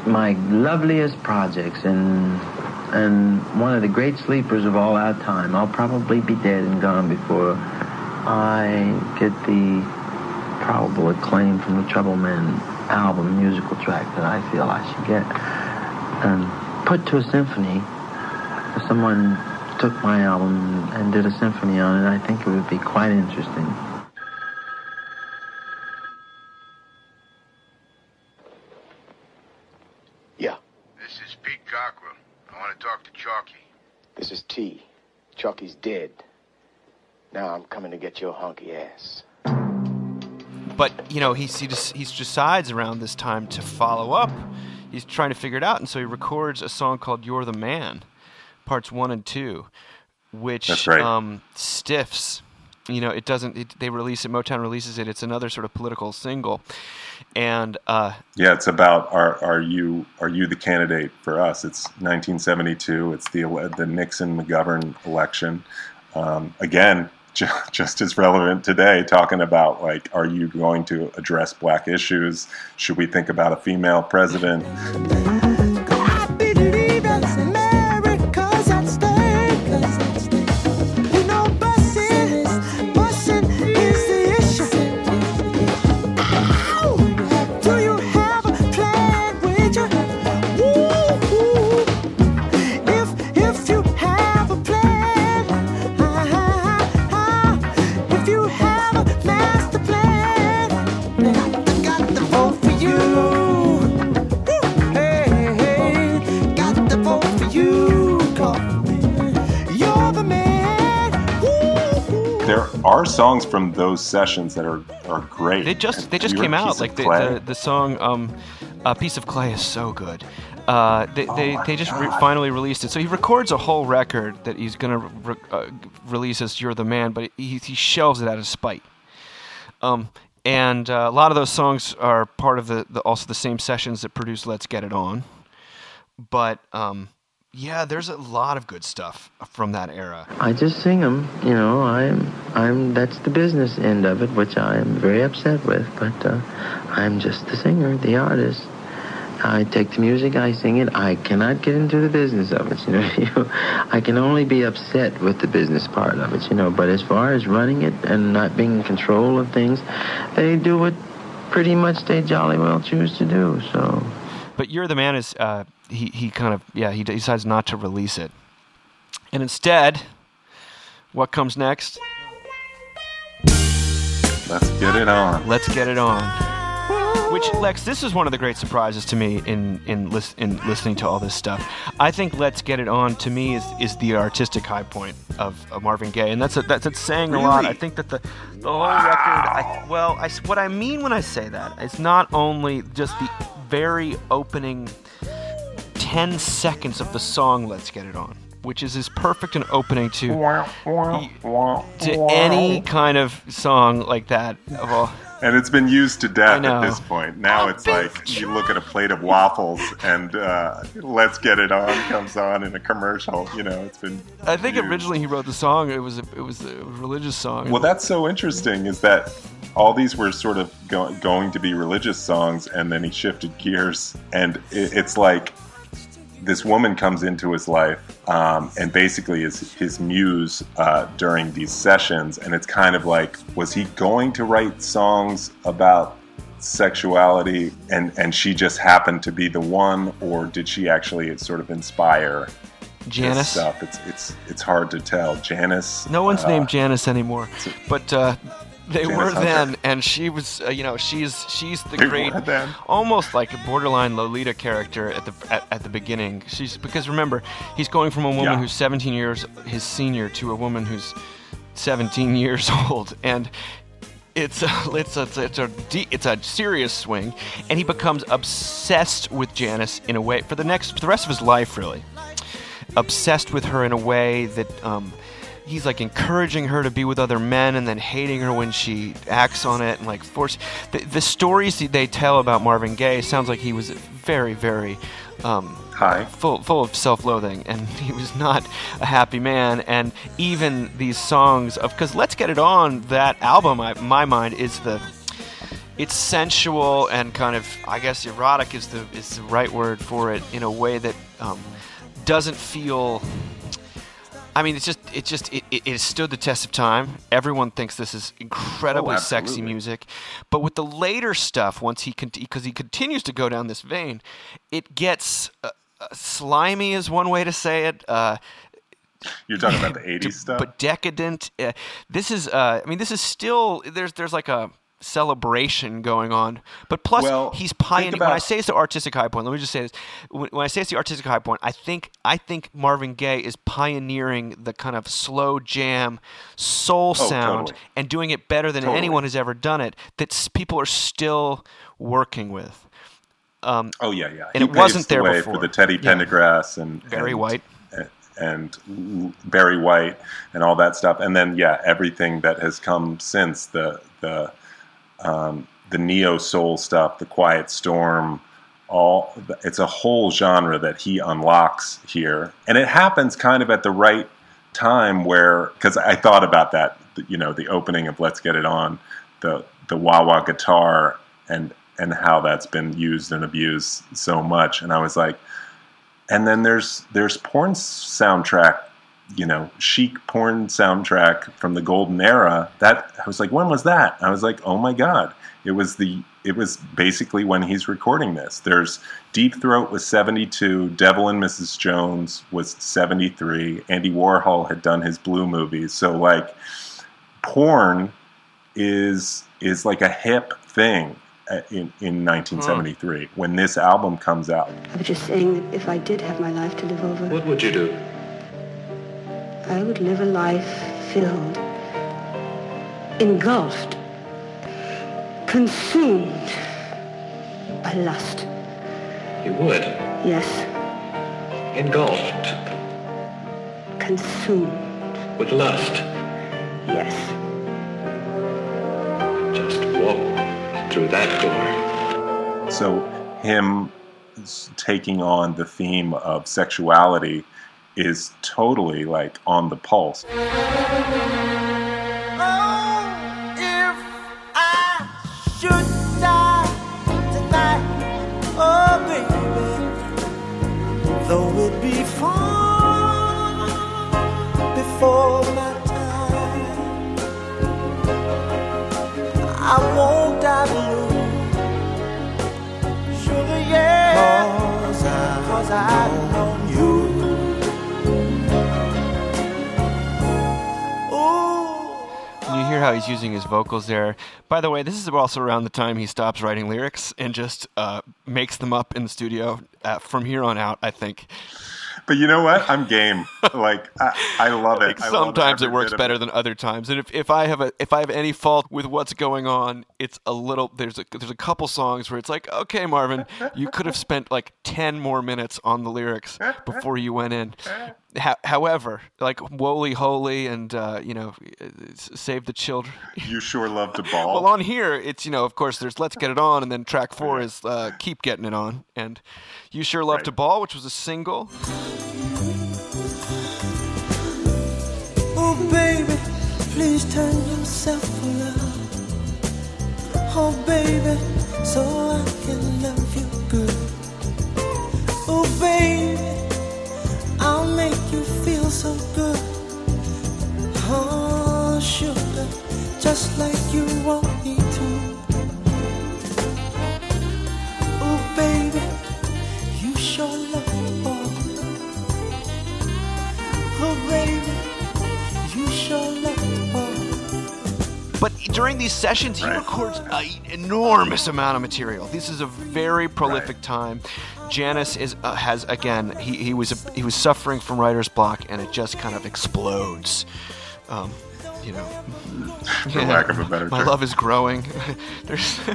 my loveliest projects and and one of the great sleepers of all our time. I'll probably be dead and gone before I get the probable acclaim from the Trouble Man album musical track that I feel I should get. And put to a symphony, if someone took my album and did a symphony on it, I think it would be quite interesting. Yeah. This is Pete Cockrell. I want to talk to Chalky. This is T. Chucky's dead. Now I'm coming to get your hunky ass. But you know, he's, he just he decides around this time to follow up. He's trying to figure it out, and so he records a song called "You're the Man," parts one and two, which right. um, stiffs. You know, it doesn't. It, they release it. Motown releases it. It's another sort of political single, and uh, Yeah, it's about are are you are you the candidate for us? It's 1972. It's the the Nixon McGovern election. Um, again, [LAUGHS] ju- just as relevant today, talking about like, are you going to address black issues? Should we think about a female president? Are songs from those sessions that are, are great. They just they just came out like the, the the song um, "A Piece of Clay" is so good. Uh, they they, Oh my they just re- finally released it. So he records a whole record that he's gonna re- uh, release as "You're the Man," but he, he shelves it out of spite. Um, and uh, a lot of those songs are part of the, the also the same sessions that produced "Let's Get It On." But um, yeah, there's a lot of good stuff from that era. I just sing them, you know. I'm, I'm. That's the business end of it, which I am very upset with. But uh, I'm just the singer, the artist. I take the music, I sing it. I cannot get into the business of it, [LAUGHS] you know. I can only be upset with the business part of it, you know. But as far as running it and not being in control of things, they do what pretty much they jolly well choose to do. So. But "You're the Man" is uh, he he kind of yeah he decides not to release it, and instead, what comes next? Let's get it on. Let's get it on. Which Lex, this is one of the great surprises to me in in, lis- in listening to all this stuff. I think "Let's Get It On" to me is, is the artistic high point of, of Marvin Gaye, and that's a, that's it's saying a lot. I think that the the whole record. I, well, I what I mean when I say that is not only just the very opening ten seconds of the song "Let's Get It On," which is as perfect an opening to to any kind of song like that of all. And it's been used to death at this point. Now it's like you look at a plate of waffles and uh, "Let's Get It On" comes on in a commercial. You know, it's been. I think originally he wrote the song. It was a, it was a religious song. Well, that's so interesting. Is that all these were sort of go- going to be religious songs, and then he shifted gears, and it, it's like this woman comes into his life um, and basically is his muse uh, during these sessions. And it's kind of like, was he going to write songs about sexuality and, and she just happened to be the one, or did she actually sort of inspire this Janice? stuff? It's, it's, it's hard to tell. Janice? No one's uh, named Janice anymore, but uh, they Janice were Hunter. then, and she was, uh, you know, she's she's the They great, almost like a borderline Lolita character at the at, at the beginning. She's because remember, he's going from a woman Yeah. who's 17 years his senior to a woman who's 17 [LAUGHS] years old, and it's a, it's a, it's a de- it's a serious swing, and he becomes obsessed with Janice in a way for the next for the rest of his life, really obsessed with her in a way that um, he's like encouraging her to be with other men and then hating her when she acts on it and like force the, the stories that they tell about Marvin Gaye sounds like he was very very um, high full full of self-loathing and [LAUGHS] he was not a happy man and even these songs of because let's get it on that album I, my mind is the it's sensual and kind of I guess erotic is the is the right word for it in a way that um, doesn't feel. I mean, it's just it just it, it, it stood the test of time. Everyone thinks this is incredibly Oh, sexy music, but with the later stuff, once he can, because he continues to go down this vein, it gets uh, uh, slimy is one way to say it. Uh, You're talking about the [LAUGHS] 80s stuff? but decadent. Uh, this is, uh, I mean, this is still there's there's like a celebration going on. But plus, Well, he's pioneering. When I say it's the artistic high point, let me just say this: when, when I say it's the artistic high point, I think I think Marvin Gaye is pioneering the kind of slow jam, soul Oh, sound, totally. and doing it better than Totally. anyone has ever done it. That people are still working with. Um, Oh yeah, yeah. And He it wasn't the there way before. for the Teddy Yeah. Pendergrass and Barry and, White. and Barry White and all that stuff, and then yeah, everything that has come since the the um, the neo soul stuff, the Quiet Storm. All it's a whole genre that he unlocks here, and it happens kind of at the right time where because I thought about that, you know, the opening of Let's Get It On, the the wah wah guitar and and how that's been used and abused so much, and I was like, and then there's there's porn soundtrack, you know, chic porn soundtrack from the golden era. That I was like, when was that? I was like, oh my god, it was the it was basically when he's recording this. There's Deep Throat was 72, Devil and Mrs. Jones was 73. Andy Warhol had done his blue movies. So like porn is is like a hip thing uh, in in 1973 when this album comes out. I was just saying that if I did have my life to live over, What would you do? I would live a life filled engulfed, consumed by lust. You would. Yes, Engulfed consumed. with lust. Yes. Just walk through that door. So him taking on the theme of sexuality is totally like on the pulse. How he's using his vocals there. By the way, this is also around the time he stops writing lyrics and just uh, makes them up in the studio. Uh, from here on out, I think. But you know what? I'm game. [LAUGHS] Like I, I love it. I love Sometimes it works better than other times, and if, if I have a if I have any fault with what's going on, it's a little there's a there's a couple songs where it's like, okay, Marvin, you could have spent like ten more minutes on the lyrics [LAUGHS] before you went in. Ho- however, like "Wholy Holy" and uh, you know, "Save the Children." You sure love to ball. Well, on here, it's you know, of course, there's "Let's Get It On," and then track four is uh, "Keep Getting It On," and "You Sure Love to Ball," which was a single. Oh, baby, please turn yourself around. Oh, baby, so I can love you good. Oh, baby, I'll make you feel so good. Oh, sugar, just like you want me to. Oh, baby, you sure love the boy. Oh, baby, you sure love the boy. But during these sessions, he records an enormous amount of material. This is a very prolific time. Janice is uh, has again. He, he was he was suffering from writer's block, and it just kind of explodes. Um, you know, [LAUGHS] For lack of a better my term. love is growing. [LAUGHS] There's. [LAUGHS]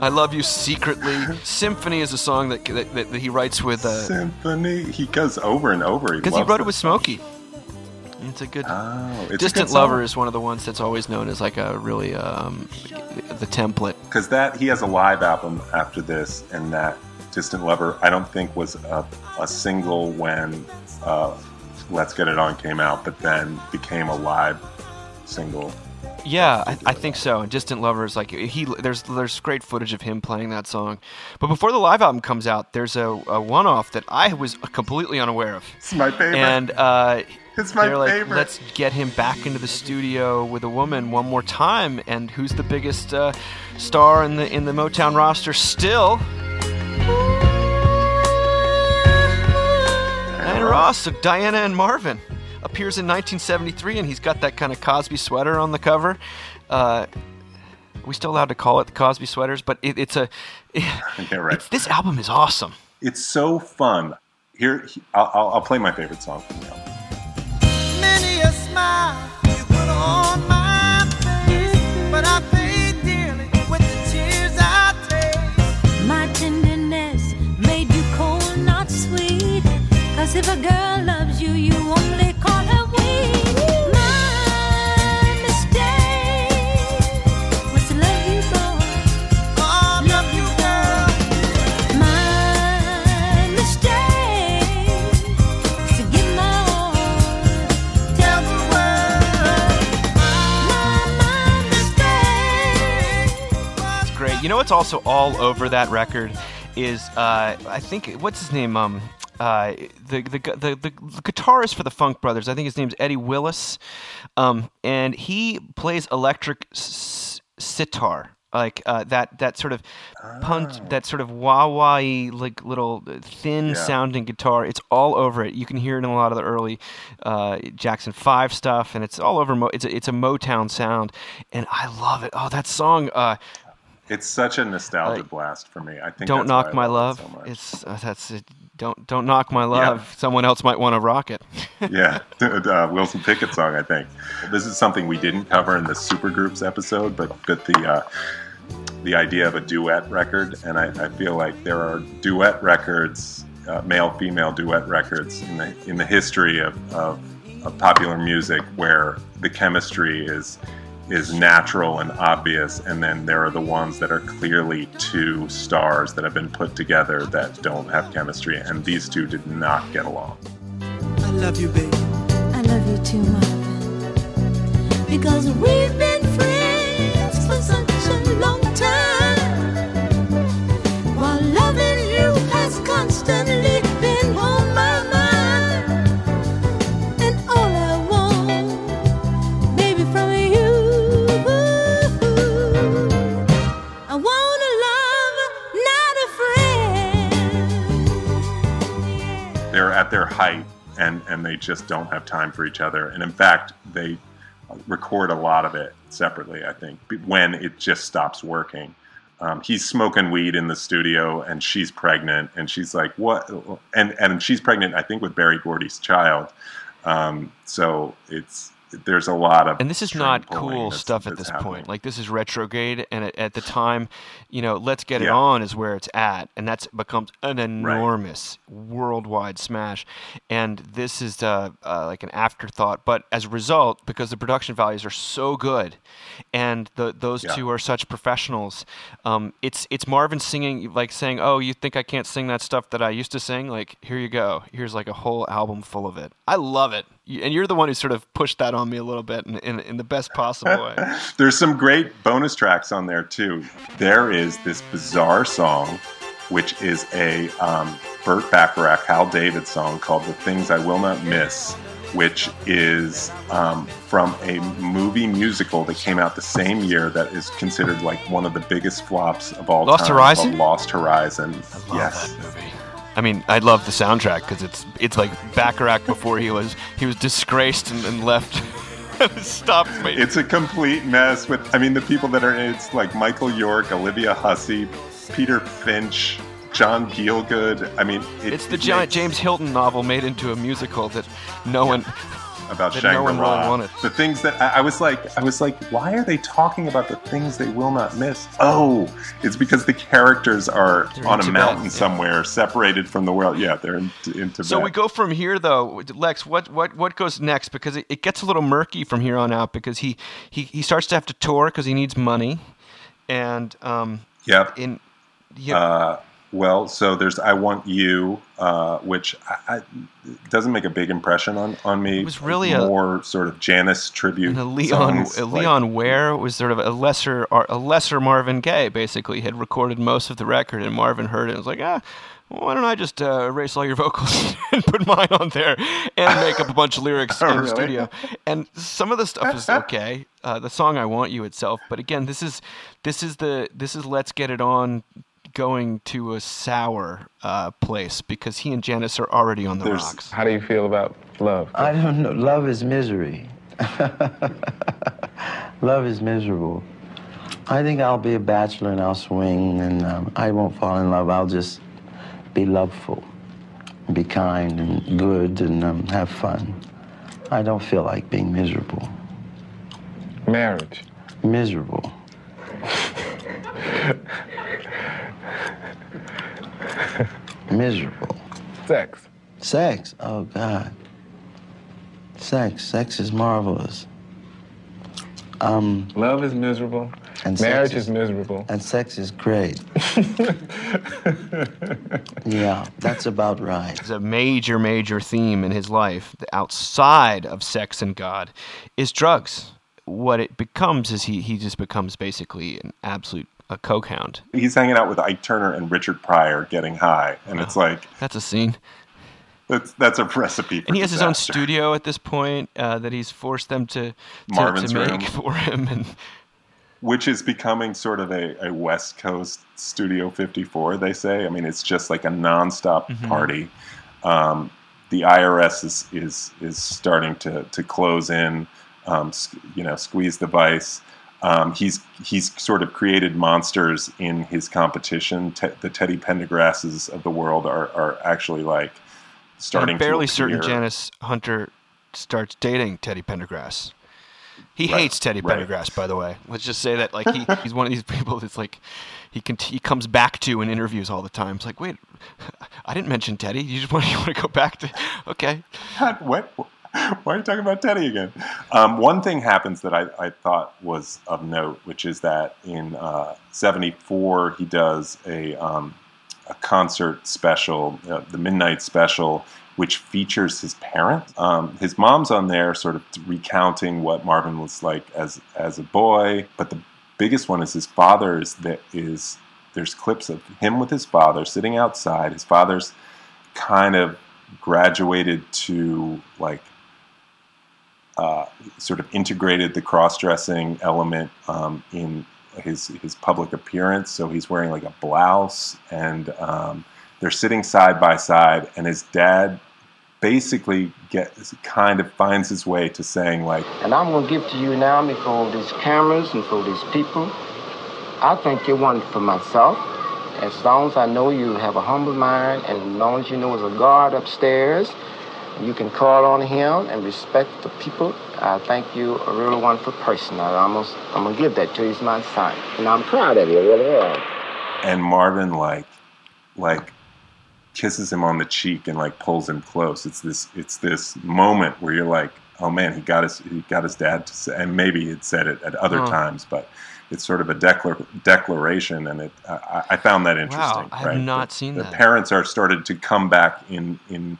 I love you secretly. Symphony is a song that that, that, that he writes with. Uh, Symphony. He goes over and over. because he loves wrote it with. Smokey. It's a good. Oh, it's Distant good. Lover is one of the ones that's always known as like a really um, the template. because that he has a live album after this, and that Distant Lover I don't think was a, a single when uh, Let's Get It On came out, but then became a live single. Yeah, I, I think so. And Distant Lover is like he. There's there's great footage of him playing that song, but before the live album comes out, there's a, a one-off that I was completely unaware of. It's my favorite. And uh, It's my they're like, favorite. let's get him back into the studio with a woman one more time. And who's the biggest uh, star in the in the Motown roster still? Diana Ross, so Diana and Marvin appears in 1973, and he's got that kind of Cosby sweater on the cover. Uh, are we still allowed to call it the Cosby sweaters? But it, it's a. [LAUGHS] [LAUGHS] Yeah, right. It's, this album is awesome. It's so fun. Here, I'll, I'll, I'll play my favorite song from the album. Many a smile you put on my face, but I if a girl loves you, you only call her weak. My mistake was to love you, boy. Oh, love you, girl. My mistake was to give my all. Tell the world. My, my mistake. It's great. You know what's also all over that record is uh, I think what's his name um uh, the, the the the guitarist for the Funk Brothers. I think his name's Eddie Willis, um, and he plays electric s- sitar. Like uh, that, that sort of punch, that sort of wah wah like little thin Yeah. sounding guitar. It's all over it. You can hear it in a lot of the early uh, Jackson Five stuff, and it's all over. Mo- it's a, it's a Motown sound, and I love it. Oh, that song. Uh, It's such a nostalgia blast for me. I think Don't knock my love so it's uh, that's it. Don't don't knock my love. Someone else might want to rock it. [LAUGHS] yeah, uh, Wilson Pickett song, I think. This is something we didn't cover in the supergroups episode, but but the uh, the idea of a duet record, and I, I feel like there are duet records, uh, male female duet records in the in the history of, of of popular music where the chemistry is is natural and obvious, and then there are the ones that are clearly two stars that have been put together that don't have chemistry, and these two did not get along. I love you, baby. I love you too, Marvin. Because we've been they just don't have time for each other. And in fact they record a lot of it separately i think when it just stops working. Um, he's smoking weed in the studio and she's pregnant and she's like what? And and she's pregnant i think with Berry Gordy's child. Um, so it's there's a lot of and this is not cool stuff at this happening. point. Like this is retrograde, and at, at the time, you know, "Let's Get It On" is where it's at, and that's becomes an enormous worldwide smash. And this is uh, uh, like an afterthought, but as a result, because the production values are so good, and the, those Yeah. two are such professionals, um, it's it's Marvin singing like saying, "Oh, you think I can't sing that stuff that I used to sing? Like here you go. Here's like a whole album full of it. I love it." And you're the one who sort of pushed that on me a little bit in, in, in the best possible way. [LAUGHS] There's some great bonus tracks on there too. There is this bizarre song, which is a um, Burt Bacharach, Hal David song called "The Things I Will Not Miss," which is um, from a movie musical that came out the same year that is considered like one of the biggest flops of all Lost time. Horizon? Lost Horizon. yes. I mean, I love the soundtrack because it's it's like Bacharach before he was he was disgraced and, and left. [LAUGHS] Stopped. me. It's a complete mess with I mean the people that are in it's like Michael York, Olivia Hussey, Peter Finch, John Gielgud. I mean it, It's the it giant makes- James Hilton novel made into a musical that no one about that Shangri-La. no one really wanted. The things that I, I was like, I was like, why are they talking about the things they will not miss? Oh, it's because the characters are They're on a Tibet, mountain yeah. somewhere, separated from the world. Yeah, they're in, in Tibet. So we go from here though, Lex. What what what goes next? Because it, it gets a little murky from here on out. Because he he, he starts to have to tour because he needs money, and um Yep. in yeah Uh, well, so there's "I Want You," uh, which I, I, doesn't make a big impression on, on me. It was really a- more sort of Janice tribute. Leon songs, a like- Leon Ware was sort of a lesser a lesser Marvin Gaye. Basically, had recorded most of the record, and Marvin heard it and was like, ah. Why don't I just uh, erase all your vocals [LAUGHS] and put mine on there and make up a bunch of lyrics [LAUGHS] in the Really? studio? And some of the stuff is [LAUGHS] okay. Uh, the song "I Want You" itself, but again, this is this is the this is "Let's Get It On" going to a sour uh, place because he and Janice are already on the There's- rocks. How do you feel about love? I don't know. Love is misery. [LAUGHS] Love is miserable. I think I'll be a bachelor and I'll swing and um, I won't fall in love. I'll just be loveful, be kind and good and um, have fun. I don't feel like being miserable. Marriage. Miserable. Miserable. Sex. Sex. Oh God. Sex. Sex is marvelous. Um, Love is miserable. And Marriage is- is miserable. and sex is great. [LAUGHS] yeah, that's about right. It's a major, major theme in his life, outside of sex and God, is drugs. What it becomes is he, he just becomes basically an absolute a coke hound. He's hanging out with Ike Turner and Richard Pryor, getting high, and it's like That's a scene. that's that's a recipe for And he has his own studio at this point uh, that he's forced them to, to, Marvin's to make room. for him. And which is becoming sort of a, a West Coast Studio 54, they say. I mean, it's just like a nonstop Mhm. party. Um, the IRS is, is, is starting to, to close in, um, you know, squeeze the vice. Um, he's he's sort of created monsters in his competition. Te- the Teddy Pendergrasses of the world are, are actually like starting. I'm barely certain. Janice Hunter starts dating Teddy Pendergrass. He Right, hates Teddy right. Pendergrass, by the way. Let's just say that, like, he, [LAUGHS] he's one of these people that's like, he can he comes back to in interviews all the time. It's like, wait, [LAUGHS] I didn't mention Teddy. You just [LAUGHS] want you want to go back to, okay. what? [LAUGHS] Why are you talking about Teddy again? Um, one thing happens that I, I thought was of note, which is that in uh, '74 he does a um, a concert special, uh, the Midnight Special, which features his parents. Um, his mom's on there, sort of recounting what Marvin was like as as a boy. But the biggest one is his father's, that is there's clips of him with his father sitting outside. His father's kind of graduated to like uh, sort of integrated the cross-dressing element um, in his his public appearance. So he's wearing like a blouse, and um, they're sitting side by side, and his dad basically gets kind of finds his way to saying like, And I'm to give to you now before these cameras and for these people. I think you're one for myself. As long as I know you have a humble mind, and as long as you know there's a guard upstairs, you can call on him and respect the people. I think you're a really wonderful person. I almost, I'm gonna give that to you as my son, and I'm proud of you, really am. and Marvin like like kisses him on the cheek and like pulls him close. It's this it's this moment where you're like, oh man, he got his he got his dad to say, and maybe he'd said it at other Huh. times, but it's sort of a declar- declaration, and it I, I found that interesting. Wow, I have right? not The- seen the that. parents are started to come back in in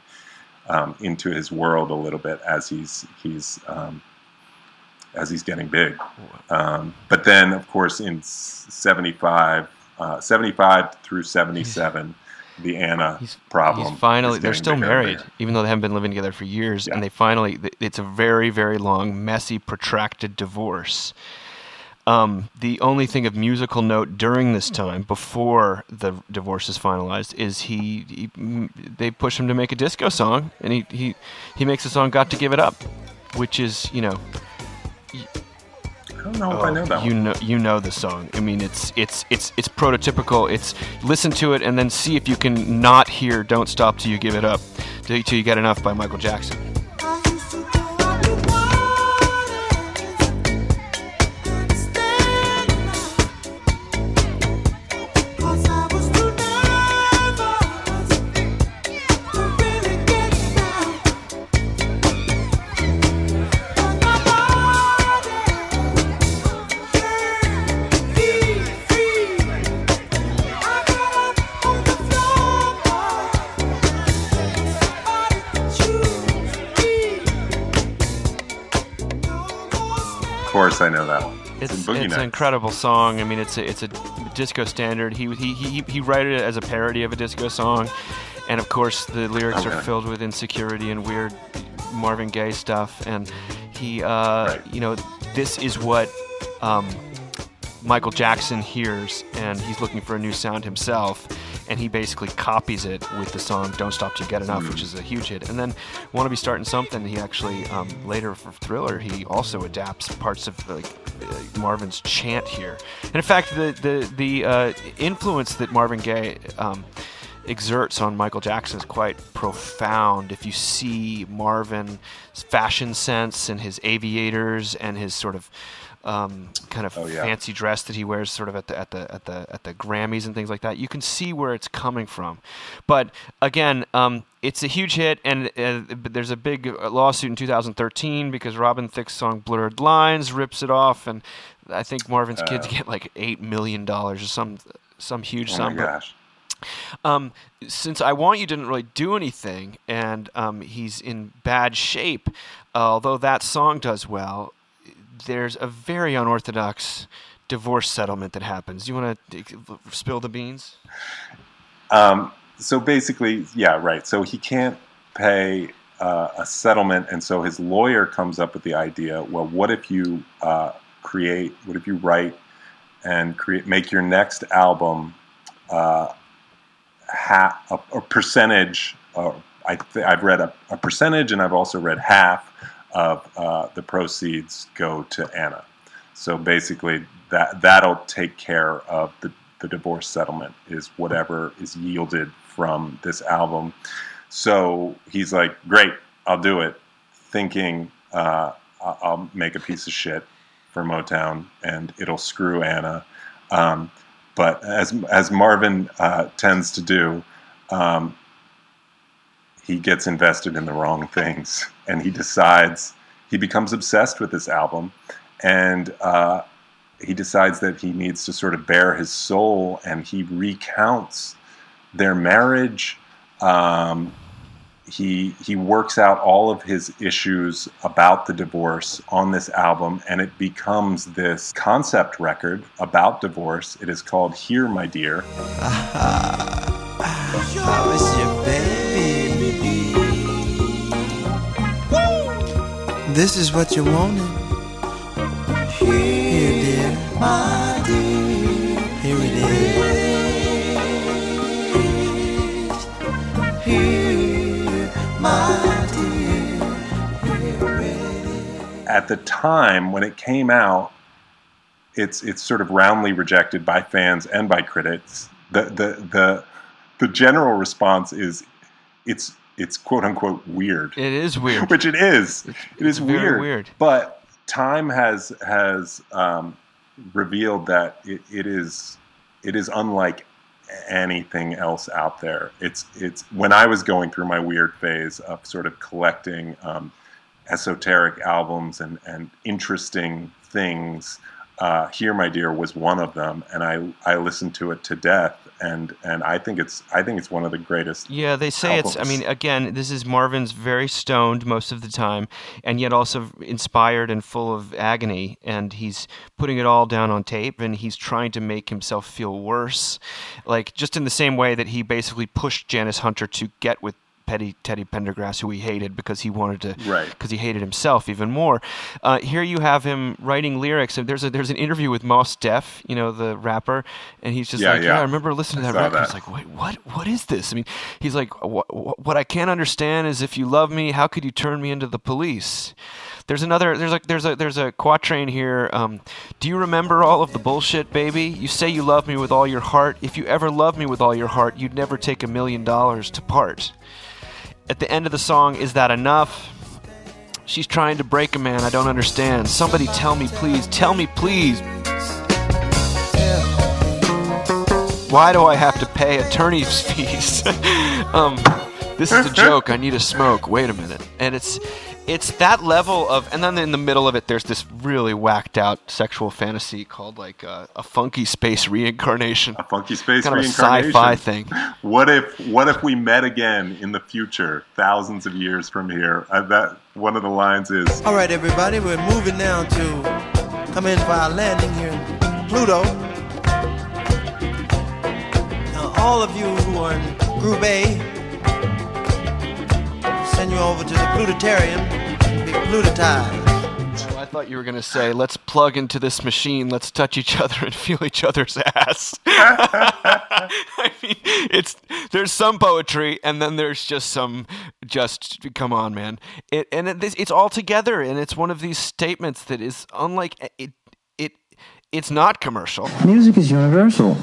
um, into his world a little bit as he's he's um, as he's getting big. Um, but then, of course, in s- 75, uh, 75 through 77, the Anna problem. He's finally they're still married, even though they haven't been living together for years, and they finally it's a very very long, messy, protracted divorce. Um, the only thing of musical note during this time, before the divorce is finalized, is he, he they push him to make a disco song, and he he he makes a song "Got to Give It Up," which is you know I don't know if I know that you one. know you know the song. I mean, it's it's it's it's prototypical. It's listen to it and then see if you can not hear "Don't Stop Till You Give It Up" till, till you get enough by Michael Jackson. Course, I know that one. It's, It's, it's an incredible song. I mean, it's a, it's a disco standard. He he he he wrote it as a parody of a disco song, and of course the lyrics Oh, are filled with insecurity and weird Marvin Gaye stuff. And he, uh, you know, this is what um, Michael Jackson hears, and he's looking for a new sound himself. And he basically copies it with the song "Don't Stop You Get Enough," which is a huge hit. And then "Want to Be Starting Something," he actually um, later for Thriller, he also adapts parts of like uh, Marvin's chant here. And in fact, the the the uh, influence that Marvin Gaye um, exerts on Michael Jackson is quite profound. If you see Marvin's fashion sense and his aviators and his sort of um, kind of Oh, yeah. fancy dress that he wears, sort of at the at the at the at the Grammys and things like that, you can see where it's coming from. But again, um, it's a huge hit, and uh, there's a big lawsuit in 2013 because Robin Thicke's song "Blurred Lines" rips it off, and I think Marvin's kids Uh. get like eight million dollars or some some huge Oh sum. um, since I Want You didn't really do anything, and um, he's in bad shape, uh, although that song does well, there's a very unorthodox divorce settlement that happens. You want to spill the beans? Um, so basically, yeah, right. So he can't pay uh, a settlement, and so his lawyer comes up with the idea. Well, what if you uh, create? What if you write and create, make your next album uh, half a, a percentage? Uh, I I've read a, a percentage, and I've also read half of uh, the proceeds go to Anna. So basically, that that'll take care of the the divorce settlement is whatever is yielded from this album. So he's like, "Great, I'll do it," thinking uh, I'll make a piece of shit for Motown and it'll screw Anna. Um, but as as Marvin uh, tends to do, um, he gets invested in the wrong things, and he decides he becomes obsessed with this album, and uh, he decides that he needs to sort of bare his soul, and he recounts their marriage. Um, he he works out all of his issues about the divorce on this album and it becomes this concept record about divorce. It is called here my dear [LAUGHS] This is what you wanted. Here, dear, my dear. Here it is. Here, my dear. Here it is. at the time when it came out it's it's sort of roundly rejected by fans and by critics the the the the general response is it's it's quote unquote weird It is [LAUGHS] weird. which it is it is weird weird. but time has has um, revealed that it, it is it is unlike anything else out there it's it's when i was going through my weird phase of sort of collecting um, esoteric albums and and interesting things uh, here my dear was one of them and i i listened to it to death and and i think it's i think it's one of the greatest Yeah, they say it's. I mean, again, this is Marvin's very stoned most of the time, and yet also inspired and full of agony. And he's putting it all down on tape, and he's trying to make himself feel worse, like just in the same way that he basically pushed Janice Hunter to get with. Petty Teddy Pendergrass, who he hated because he wanted to, Right. Because he hated himself even more. Uh, here you have him writing lyrics, and there's a there's an interview with Moss Def, you know the rapper, and he's just Yeah, like, yeah. I remember listening to that record. It's like, wait, what? What is this? I mean, he's like, what, what I can't understand is if you love me, how could you turn me into the police? There's another. There's like there's a there's a quatrain here. Um, Do you remember all of the bullshit, baby? You say you love me with all your heart. If you ever loved me with all your heart, you'd never take a million dollars to part. At the end of the song, is that enough? She's trying to break a man. I don't understand. Somebody tell me, please. Tell me, please. Why do I have to pay attorney's [LAUGHS] fees? um, this is a joke. I need a smoke. Wait a minute. And it's it's that level of, and then in the middle of it, there's this really whacked out sexual fantasy called like uh, a funky space reincarnation. A funky space kind reincarnation. of a sci-fi thing. What if what if we met again in the future, thousands of years from here? Uh, that one of the lines is All right, everybody, we're moving now to come in for our landing here in Pluto. Now, all of you who are in Group A, send you over to the Plutotarium to be plutotized. So I thought you were gonna say, "Let's plug into this machine. Let's touch each other and [LAUGHS] feel each other's ass." [LAUGHS] I mean, it's there's some poetry, and then there's just some just come on, man. It and it, it's all together, and it's one of these statements that is unlike it. It it's not commercial. Music is universal.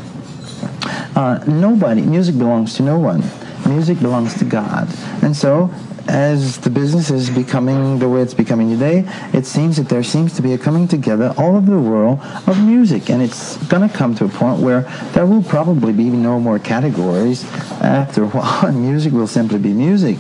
Uh, nobody, music belongs to no one. Music belongs to God. And so, as the business is becoming the way it's becoming today, it seems that there seems to be a coming together all over the world of music. And it's going to come to a point where there will probably be no more categories. After a while, [LAUGHS] music will simply be music.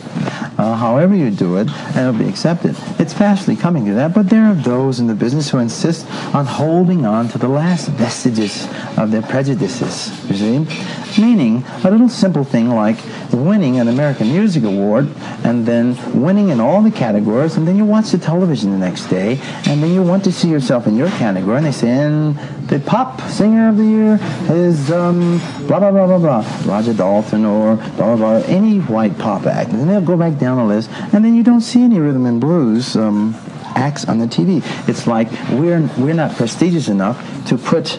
Uh, however you do it, and it'll be accepted. It's fastly coming to that, but there are those in the business who insist on holding on to the last vestiges of their prejudices, you see? Meaning, a little simple thing like winning an American Music Award and then winning in all the categories, and then you watch the television the next day, and then you want to see yourself in your category, and they say, and the pop singer of the year is um, blah, blah, blah, blah, blah, Roger Dalton or blah, blah, blah, any white pop act. And they'll go back down the list, and then you don't see any rhythm and blues um, acts on the TV. It's like we're, we're not prestigious enough to put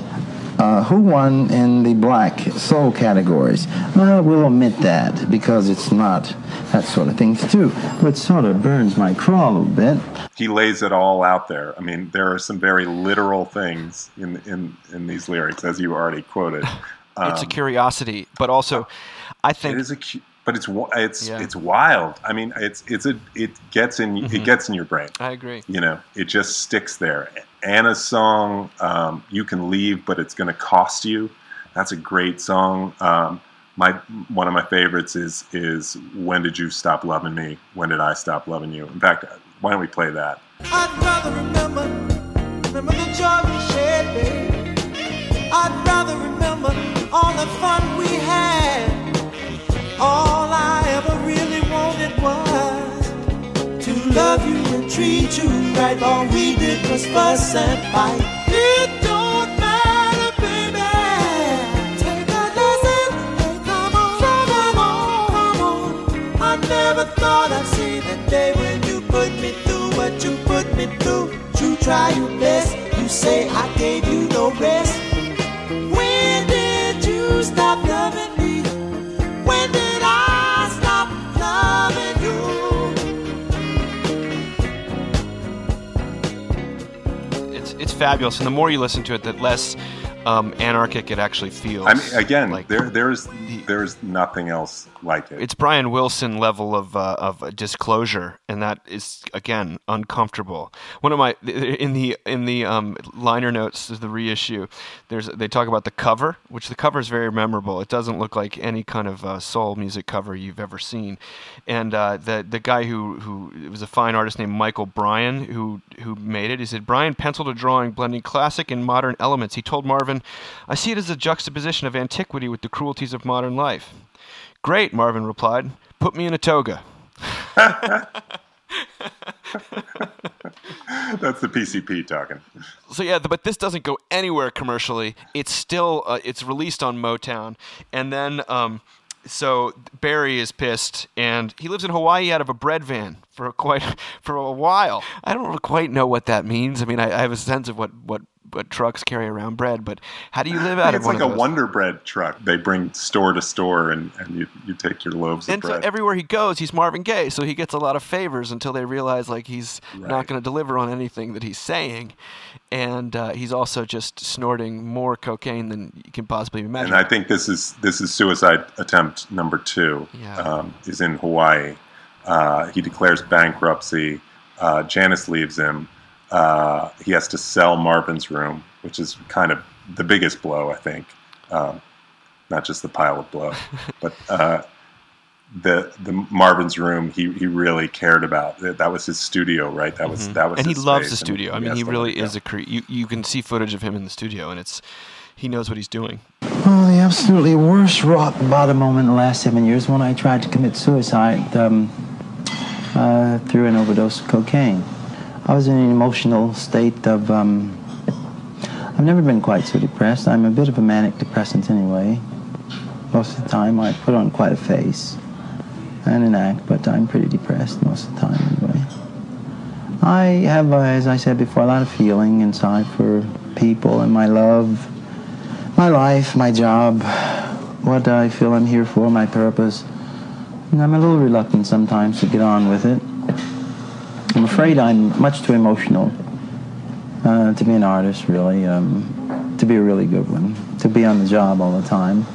Uh, who won in the black soul categories? Well, we'll omit that because it's not that sort of thing too. But sort of burns my craw a little bit. He lays it all out there. I mean, there are some very literal things in in in these lyrics, as you already quoted. [LAUGHS] it's a Um, curiosity, but also, I think it is a, cu- but it's it's Yeah. it's wild. I mean, it's it's a it gets in Mhm. it gets in your brain. I agree. You know, it just sticks there. Anna's song, um, "You Can Leave, but It's to Cost You." That's a great song. Um, my one of my favorites is is "When Did You Stop Loving Me? When Did I Stop Loving You?" In fact, why don't we play that? I'd rather remember, remember the joy we shared, babe. I'd rather remember all the fun we had. All I ever really wanted was to love you treat you right. All we did was fuss and fight. It don't matter, baby. Take a lesson. On, come on, come on. I never thought I'd see the day when you put me through what you put me through. You try your best. You say I gave you no rest. It's fabulous, and the more you listen to it, the less um, anarchic it actually feels. I mean, again, like, there there's there's nothing else like it. it's Brian Wilson level of uh, of disclosure, and that is again uncomfortable. One of my in the in the um, liner notes of the reissue, there's they talk about the cover, which the cover is very memorable. It doesn't look like any kind of uh, soul music cover you've ever seen, and uh, the the guy who who it was a fine artist named Michael Bryan who who made it. He said Bryan penciled a drawing blending classic and modern elements. He told Marvin, "I see it as a juxtaposition of antiquity with the cruelties of modern life." Great, Marvin replied. Put me in a toga. [LAUGHS] That's the PCP talking. So yeah, but this doesn't go anywhere commercially. It's still uh, it's released on Motown, and then um, so Berry is pissed, and he lives in Hawaii out of a bread van for quite [LAUGHS] for a while. I don't quite know what that means. I mean, I, I have a sense of what what what trucks carry around bread, but how do you live [LAUGHS] out of it? it's one like a those? Wonder Bread truck. They bring store to store, and, and you, you take your loaves of and so everywhere he goes, he's Marvin Gaye, so he gets a lot of favors until they realize like he's not going to deliver on anything that he's saying, and uh, he's also just snorting more cocaine than you can possibly imagine. and I think this is this is suicide attempt number two. Yeah. Um, is in Hawaii. Uh, he declares bankruptcy. Uh, Janice leaves him. Uh, he has to sell Marvin's room, which is kind of the biggest blow, I think. Um, not just the pile of blow, [LAUGHS] but uh, the the Marvin's room. He he really cared about. That that was his studio, right? That was Mhm. that was. and he loves the space, and studio. I mean, has he really let it is a cre- you you can see footage of him in the studio, and it's he knows what he's doing. Well, the absolutely worst rock bottom moment in the last seven years when I tried to commit suicide um, uh, through an overdose of cocaine. I was in an emotional state of. Um, I've never been quite so depressed. I'm a bit of a manic depressant anyway. Most of the time, I put on quite a face and an act, but I'm pretty depressed most of the time anyway. I have, as I said before, a lot of feeling inside for people and my love my life, my job, what I feel I'm here for, my purpose. And I'm a little reluctant sometimes to get on with it. I'm afraid I'm much too emotional uh, to be an artist, really, um, to be a really good one, to be on the job all the time.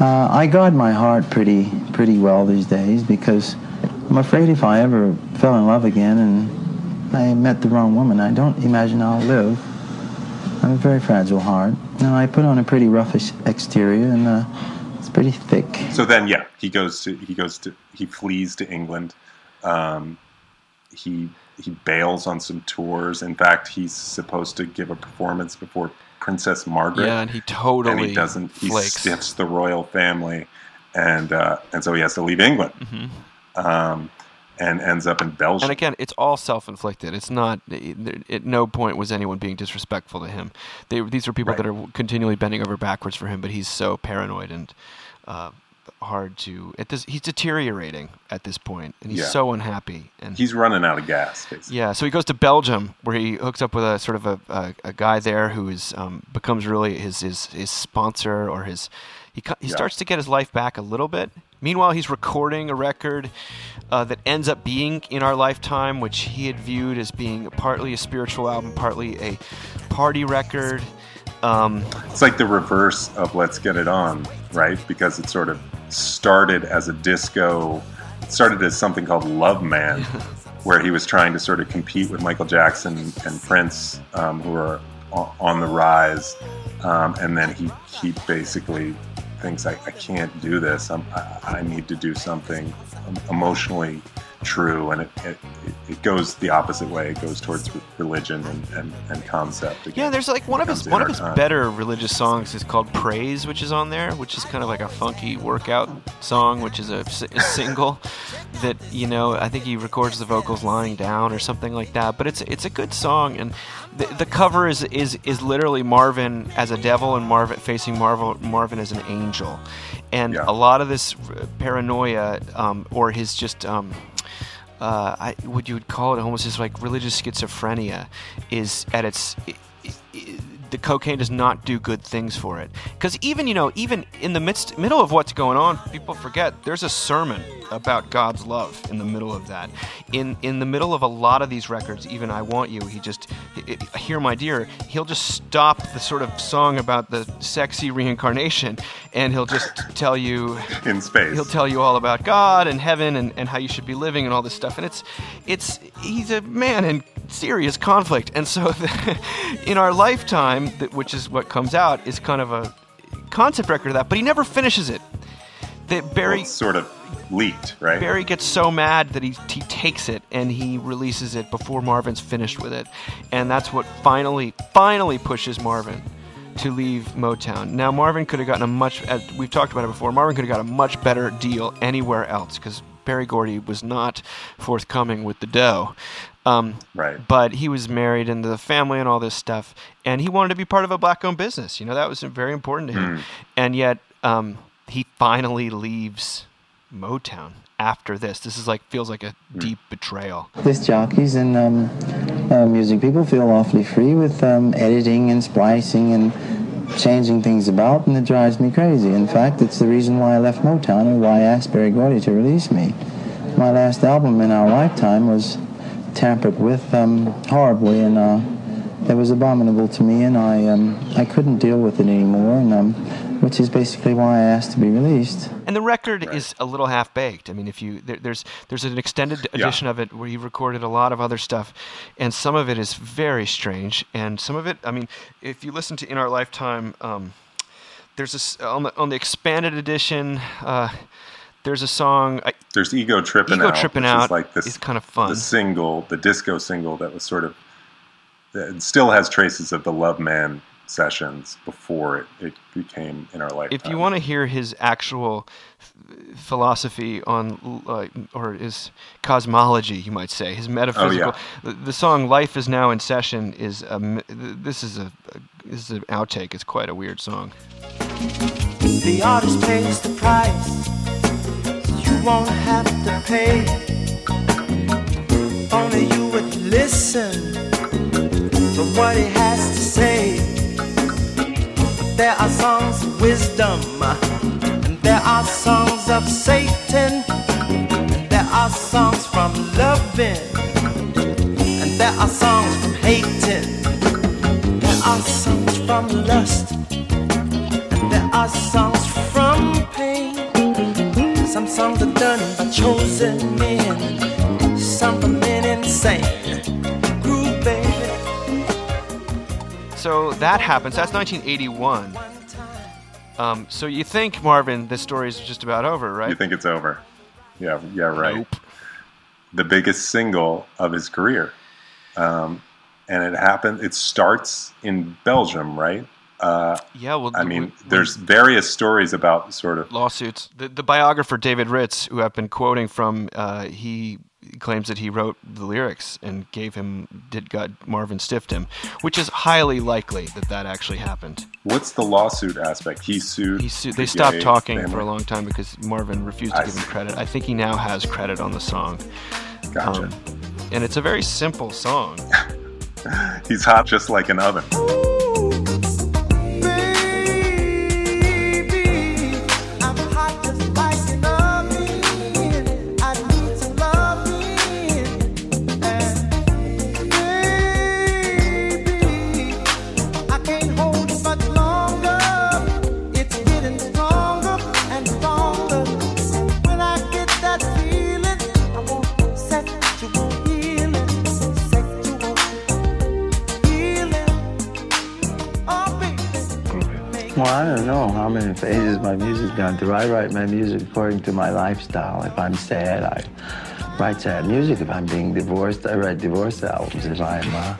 Uh, I guard my heart pretty, pretty well these days because I'm afraid if I ever fell in love again and I met the wrong woman, I don't imagine I'll live. I have a very fragile heart. And I put on a pretty roughish exterior, and uh, it's pretty thick. So then, yeah, he goes to he goes to he flees to England. Um, he he bails on some tours. In fact, he's supposed to give a performance before Princess Margaret. Yeah, and he totally and he doesn't. He flakes. stiffs the royal family, and uh, and so he has to leave England, Mhm. um, and ends up in Belgium. And again, it's all self-inflicted. It's not. At no point was anyone being disrespectful to him. They, these are people that are continually bending over backwards for him, but he's so paranoid and uh, hard to. It does, he's deteriorating at this point, and he's Yeah. so unhappy. And He's running out of gas, basically. yeah, so he goes to Belgium, where he hooks up with a sort of a, a, a guy there who is um, becomes really his, his his sponsor or his. He he Yeah. starts to get his life back a little bit. Meanwhile, he's recording a record uh, that ends up being in our lifetime, which he had viewed as being partly a spiritual album, partly a party record. Um, It's like the reverse of Let's Get It On, right? Because it sort of started as a disco, it started as something called Love Man, [LAUGHS] where he was trying to sort of compete with Michael Jackson and Prince, um, who are on the rise. Um, and then he, he basically thinks, I, I can't do this. I, I need to do something emotionally true. And it, it, it goes the opposite way. It goes towards religion and, and, and concept. Yeah, there's like one of his one of his time. better religious songs is called "Praise," which is on there, which is kind of like a funky workout song, which is a single that you know I think he records the vocals lying down or something like that. But it's it's a good song, and the, the cover is is is literally Marvin as a devil and Marvin facing Marvel Marvin as an angel, and a lot of this uh, paranoia um, or his just. Um, uh, I, what you would call it almost is like religious schizophrenia is at its i i the cocaine does not do good things for it because even you know even in the midst middle of what's going on people forget there's a sermon about god's love in the middle of that in in the middle of a lot of these records even i want you he just i- i- hear my dear he'll just stop the sort of song about the sexy reincarnation and he'll just tell you [LAUGHS] in space he'll tell you all about God and heaven and, and how you should be living and all this stuff. And it's it's he's a man in serious conflict. And so the, [LAUGHS] in our lifetime, that, which is what comes out, is kind of a concept record of that. But he never finishes it. That Berry Well, it's sort of leaked, right? Berry gets so mad that he, he takes it and he releases it before Marvin's finished with it. And that's what finally, finally pushes Marvin to leave Motown. Now, Marvin could have gotten a much, as we've talked about it before, Marvin could have got a much better deal anywhere else because Berry Gordy was not forthcoming with the dough. Um, right. But he was married into the family and all this stuff, and he wanted to be part of a black-owned business. You know, that was very important to him. Mm. And yet, um, he finally leaves Motown after this. This is like feels like a deep betrayal. Disc jockeys and um, uh, music people feel awfully free with um, editing and splicing and changing things about, and it drives me crazy. In fact, it's the reason why I left Motown and why I asked Berry Gordy to release me. My last album in our lifetime was tampered with um, horribly, and uh, it was abominable to me, and I um, I couldn't deal with it anymore, and um, which is basically why I asked to be released. And the record is a little half baked. I mean, if you there, there's there's an extended Yeah. edition of it where he recorded a lot of other stuff, and some of it is very strange, and some of it, I mean, if you listen to In Our Lifetime, um, there's this on the on the expanded edition. Uh, there's a song. I, There's Ego Tripping Ego Out. Trippin' which Out is like this, is kind of fun. The single, the disco single that was sort of, it still has traces of the Love Man sessions before it, it became in our lifetime. if you want to hear his actual f- philosophy on uh, or his cosmology you might say his metaphysical Oh the, the song life is now in session is a, m- th- this is a, a this is an outtake it's quite a weird song The artist pays the price. Won't have to pay. Only you would listen to what he has to say. There are songs of wisdom, and there are songs of Satan, and there are songs from loving, and there are songs from hating. There are songs from lust. And there are songs from pain. Some songs are done by chosen men. Some for men insane. Groove, baby. so that happens that's 1981 um, so you think marvin this story is just about over right You think it's over? Yeah, yeah, right. The biggest single of his career, um, and it happened. It starts in Belgium, right? Uh, yeah well I mean, we- there's various stories about sort of lawsuits. The, the biographer David Ritz, who I've been quoting from, uh, he claims that he wrote the lyrics and gave him did got Marvin stiffed him, which is highly likely that that actually happened. What's the lawsuit aspect? He sued. He sued, the they stopped talking family? for a long time because Marvin refused to I give him credit. I think he now has credit on the song. Gotcha. Um, and it's a very simple song. [LAUGHS] He's hot just like an oven. Well, I don't know how many phases my music's gone through. I write my music according to my lifestyle. If I'm sad, I write sad music. If I'm being divorced, I write divorce albums. If I'm uh,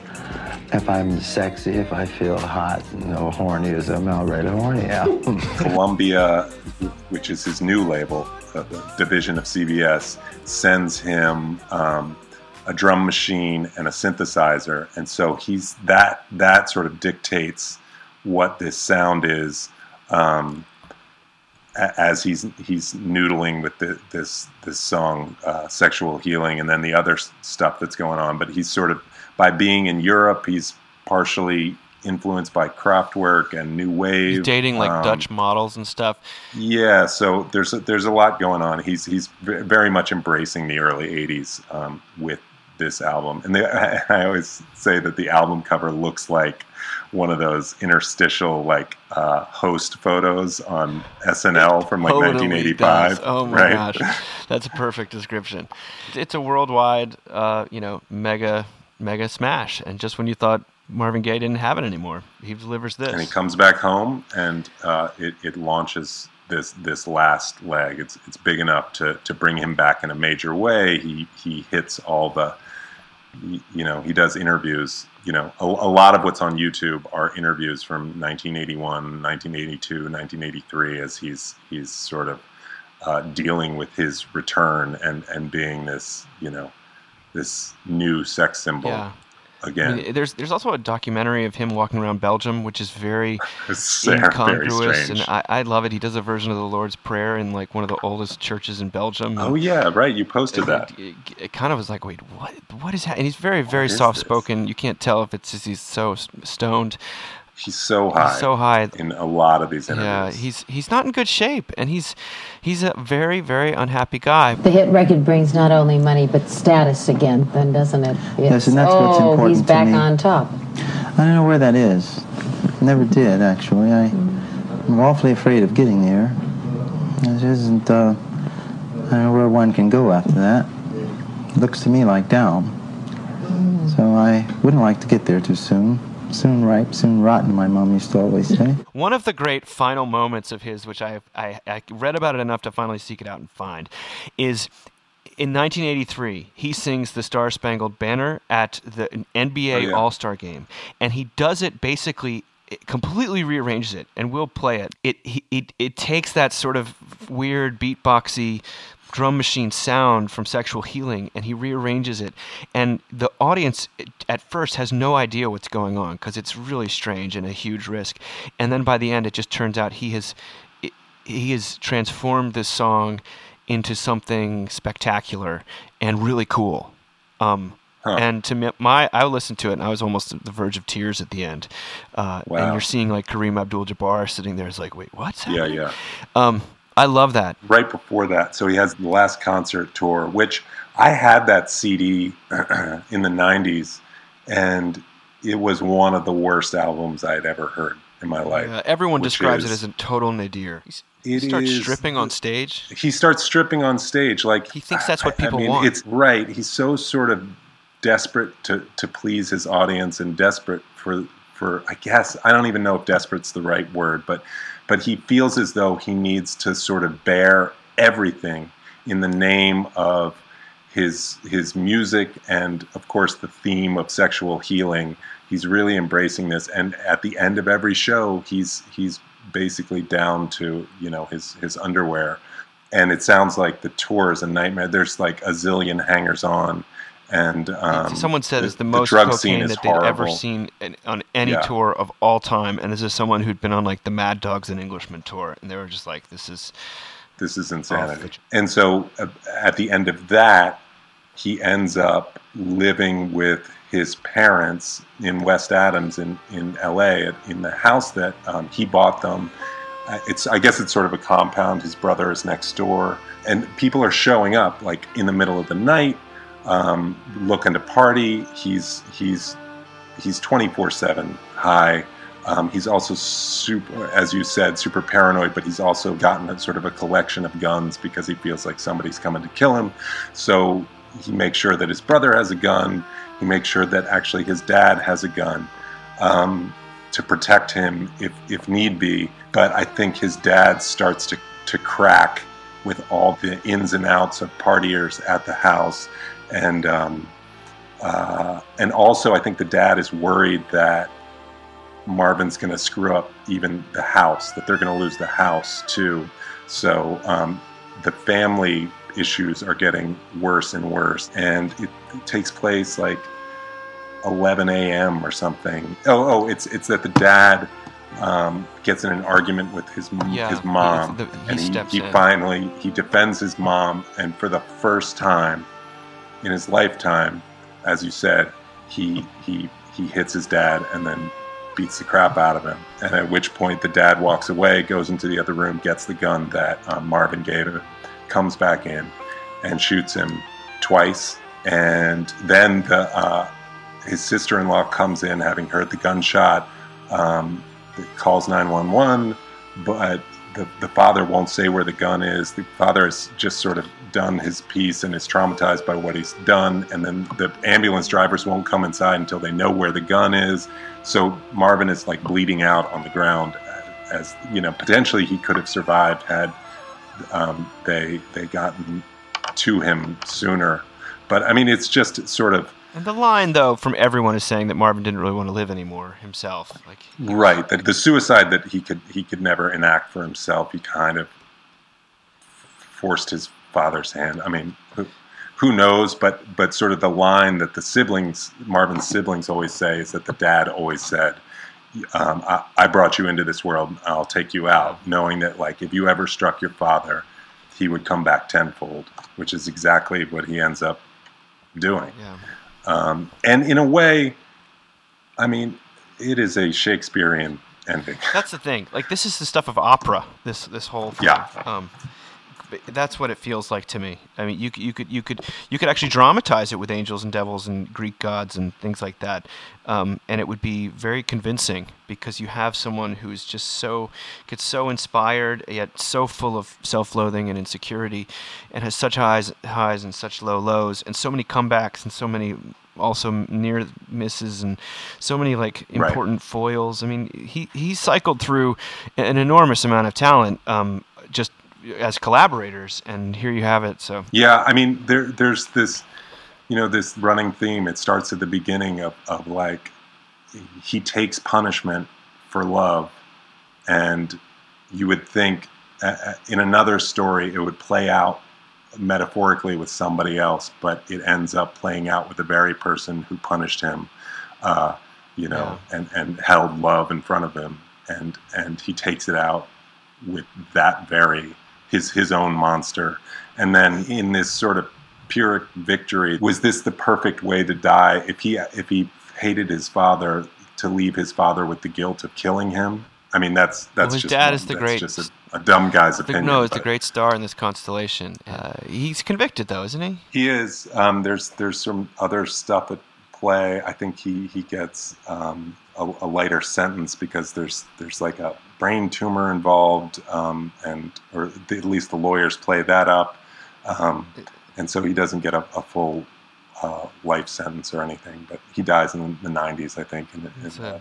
if I'm sexy, if I feel hot and or horny as I'm, I'll write a horny album. [LAUGHS] Columbia, which is his new label, a division of CBS, sends him um, a drum machine and a synthesizer, and so he's that that sort of dictates what this sound is um, as he's he's noodling with the, this this song, uh, "Sexual Healing," and then the other stuff that's going on. But he's sort of by being in Europe, he's partially influenced by Kraftwerk and New Wave. He's dating like um, Dutch models and stuff. yeah, so there's a, there's a lot going on. He's he's very much embracing the early '80s um, with this album, and they, [LAUGHS] I always say that the album cover looks like one of those interstitial like uh, host photos on SNL from like Totally 1985. does. Oh my right? gosh, that's a perfect description. It's a worldwide, uh, you know, mega mega smash. And just when you thought Marvin Gaye didn't have it anymore, he delivers this. and he comes back home, and uh, it, it launches this this last leg. It's it's big enough to to bring him back in a major way. He he hits all the, you know, he does interviews. You know, a, a lot of what's on YouTube are interviews from 1981, 1982, 1983, as he's he's sort of uh, dealing with his return and and being this you know this new sex symbol Yeah. Again. I mean, there's there's also a documentary of him walking around Belgium, which is very [LAUGHS] It's very- incongruous, and. I, I love it. He does a version of the Lord's Prayer in like one of the oldest churches in Belgium. Oh yeah, right. You posted it, that. It, it kind of was like, wait, what? What is happening? And he's very, very soft spoken. You can't tell if it's just he's so stoned. He's so high. He's so high in a lot of these interviews. Yeah, he's he's not in good shape, and he's he's a very, very unhappy guy. The hit record brings not only money but status again, then doesn't it? Yes, and that's what's oh, important he's to back me. on top. I don't know where that is. Never did, actually. I, I'm awfully afraid of getting there. It isn't, uh, I don't know where one can go after that. looks to me like down. So I wouldn't like to get there too soon. Soon ripe, soon rotten, my mom used to always say. One of the great final moments of his, which I, I, I read about it enough to finally seek it out and find, is in 1983. He sings the Star Spangled Banner at the NBA Oh, yeah. All Star game, and he does it basically. It completely rearranges it, and we'll play it. It he- it it takes that sort of weird beatboxy drum machine sound from sexual healing and he rearranges it. And the audience at first has no idea what's going on because it's really strange and a huge risk. And then by the end it just turns out he has he has transformed this song into something spectacular and really cool. Um, and to me, my I listened to it and I was almost at the verge of tears at the end. Uh, and you're seeing like Kareem Abdul-Jabbar sitting there it's like wait what's Yeah, happening? yeah. um, I love that Right before that, so he has the last concert tour, which I had that CD [CLEARS THROAT] in the '90s, and it was one of the worst albums I'd ever heard in my life. Uh, everyone describes it as a total nadir. He's- He starts is- stripping on stage. he starts stripping on stage like he thinks that's what I- I people mean, want. it's right he's so sort of desperate to to please his audience and desperate for for i guess i don't even know if desperate's the right word but but he feels as though he needs to sort of bare everything in the name of his his music and of course the theme of sexual healing he's really embracing this and at the end of every show he's he's basically down to you know his his underwear and it sounds like the tour is a nightmare. There's like a zillion hangers on, and um, Someone said the, it's the most drug scene cocaine is that they'd ever seen in, on any Yeah. tour of all time, and this is someone who'd been on like the Mad Dogs and Englishmen tour, and they were just like, "This is This is insanity. And so uh, at the end of that, he ends up living with his parents in West Adams in, in LA in the house that um, he bought them. Uh, It's I guess it's sort of a compound. His brother is next door, and people are showing up like in the middle of the night, um, looking to party. He's he's he's twenty four seven high. Um, he's also super, as you said, super paranoid, but he's also gotten a sort of a collection of guns because he feels like somebody's coming to kill him. So he makes sure that his brother has a gun. He makes sure that actually his dad has a gun um, to protect him if, if need be. But I think his dad starts to, to crack with all the ins and outs of partiers at the house. And, um, uh, and also, I think the dad is worried that Marvin's going to screw up even the house, that they're going to lose the house too. So um, the family issues are getting worse and worse. And it, it takes place like 11 a.m. or something. Oh, oh, it's it's that the dad um, gets in an argument with his Yeah, his mom, the- he and he, he finally he defends his mom, and for the first time in his lifetime, as you said, he he he hits his dad and then beats the crap out of him. And at which point the dad walks away, goes into the other room, gets the gun that um, Marvin gave him, comes back in, and shoots him twice. And then the uh, his sister-in-law comes in, having heard the gunshot, um, calls 911, but the, the father won't say where the gun is. The father is just sort of done his piece and is traumatized by what he's done. And then the ambulance drivers won't come inside until they know where the gun is. So Marvin is like bleeding out on the ground, as you know, potentially he could have survived had um, they they gotten to him sooner. But I mean, it's just sort of And the line, though, from everyone is saying that Marvin didn't really want to live anymore himself. Like, Right. That the suicide that he could he could never enact for himself. He kind of forced his father's hand. I mean, who, who knows? But but sort of the line that the siblings, Marvin's siblings, always say is that the dad always said, um, I, "I brought you into this world. I'll take you out," knowing that like if you ever struck your father, he would come back tenfold, which is exactly what he ends up doing. yeah. Um, and in a way, I mean, it is a Shakespearean ending. That's the thing. Like, this is the stuff of opera. This this whole thing. Yeah. Um, that's what it feels like to me. I mean, you could you could you could you could actually dramatize it with angels and devils and Greek gods and things like that, um, and it would be very convincing because you have someone who is just so gets so inspired yet so full of self-loathing and insecurity, and has such highs highs and such low lows, and so many comebacks and so many also near misses and so many like Right. important foils. I mean, he he cycled through an enormous amount of talent um, just as collaborators, and here you have it. So Yeah, I mean, there, there's this, you know, this running theme. It starts at the beginning of, of like, he takes punishment for love, and you would think uh, uh, in another story it would play out metaphorically with somebody else, but it ends up playing out with the very person who punished him, uh, you know, and, and held love in front of him, and and he takes it out with that very his his own monster, and then in this sort of pyrrhic victory, was this the perfect way to die? If he if he hated his father, to leave his father with the guilt of killing him. I mean, that's that's his just dad is the great- just a, a dumb guy's the, opinion. no, it's the great star in this constellation. Uh, he's convicted though, isn't he? He is. Um, there's there's some other stuff at play. I think he he gets um, a, a lighter sentence because there's there's like a brain tumor involved, um, and or the, at least the lawyers play that up, um, and so he doesn't get a, a full uh, life sentence or anything. But he dies in the 90s, I think, in, in a- uh,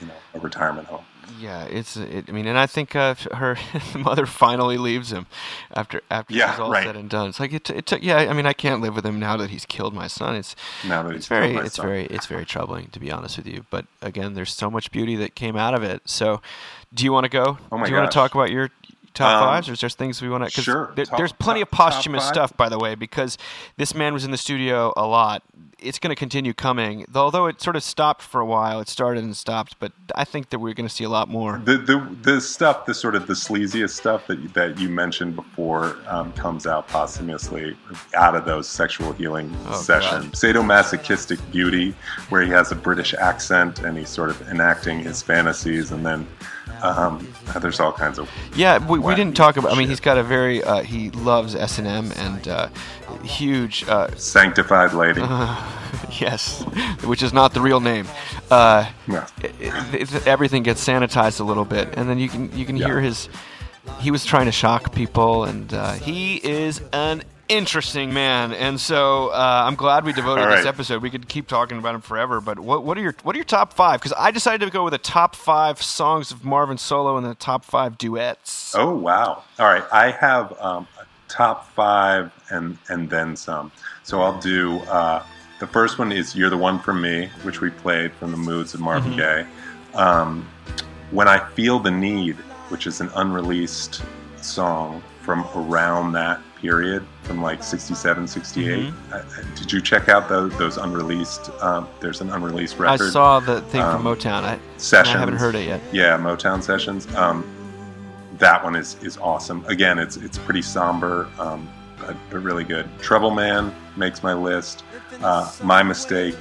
you know a retirement home. Yeah, it's. It, I mean, and I think uh, [LAUGHS] her mother finally leaves him after after Yeah, she's all right. said and done. It's like it, it took. Yeah, I mean, I can't live with him now that he's killed my son. It's Now that it's very it's son. very it's very troubling to be honest with you. But again, there's so much beauty that came out of it. So, do you want to go? Oh my do you want to talk about your top Um, fives, or is there things we want to? sure. There, Top- there's plenty top- of posthumous stuff, by the way, because this man was in the studio a lot. It's going to continue coming. Although it sort of stopped for a while, it started and stopped. But I think that we're going to see a lot more. The, the the stuff, the sort of the sleaziest stuff that you, that you mentioned before, um, comes out posthumously out of those sexual healing Oh, sessions. Sadomasochistic beauty, where he has a British accent and he's sort of enacting his fantasies, and then um, there's all kinds of Yeah, we, we didn't talk about. I mean, shit. he's got a very uh, he loves S and M and uh, huge. Uh, sanctified lady. [LAUGHS] yes, which is not the real name. Uh, No. it- it- everything gets sanitized a little bit, and then you can you can Yeah. hear his. He was trying to shock people, and uh, he is an interesting man. And so uh, I'm glad we devoted All this episode. We could keep talking about him forever. But what what are your what are your top five? Because I decided to go with the top five songs of Marvin Solo and the top five duets. Oh wow! All right, I have um, a top five and and then some. So I'll do uh, the first one is "You're the One for Me," which we played from the Moods of Marvin Mhm. Gaye. Um, when I feel the need, which is an unreleased song from around that period, from like 67, 68. Mhm. Uh, did you check out those, those unreleased? Um, there's an unreleased record. I saw the thing um, from Motown. I, sessions. I haven't heard it yet. Yeah, Motown sessions. Um, that one is is awesome. Again, it's it's pretty somber, um, but, but really good. Trouble Man makes my list. Uh, my mistake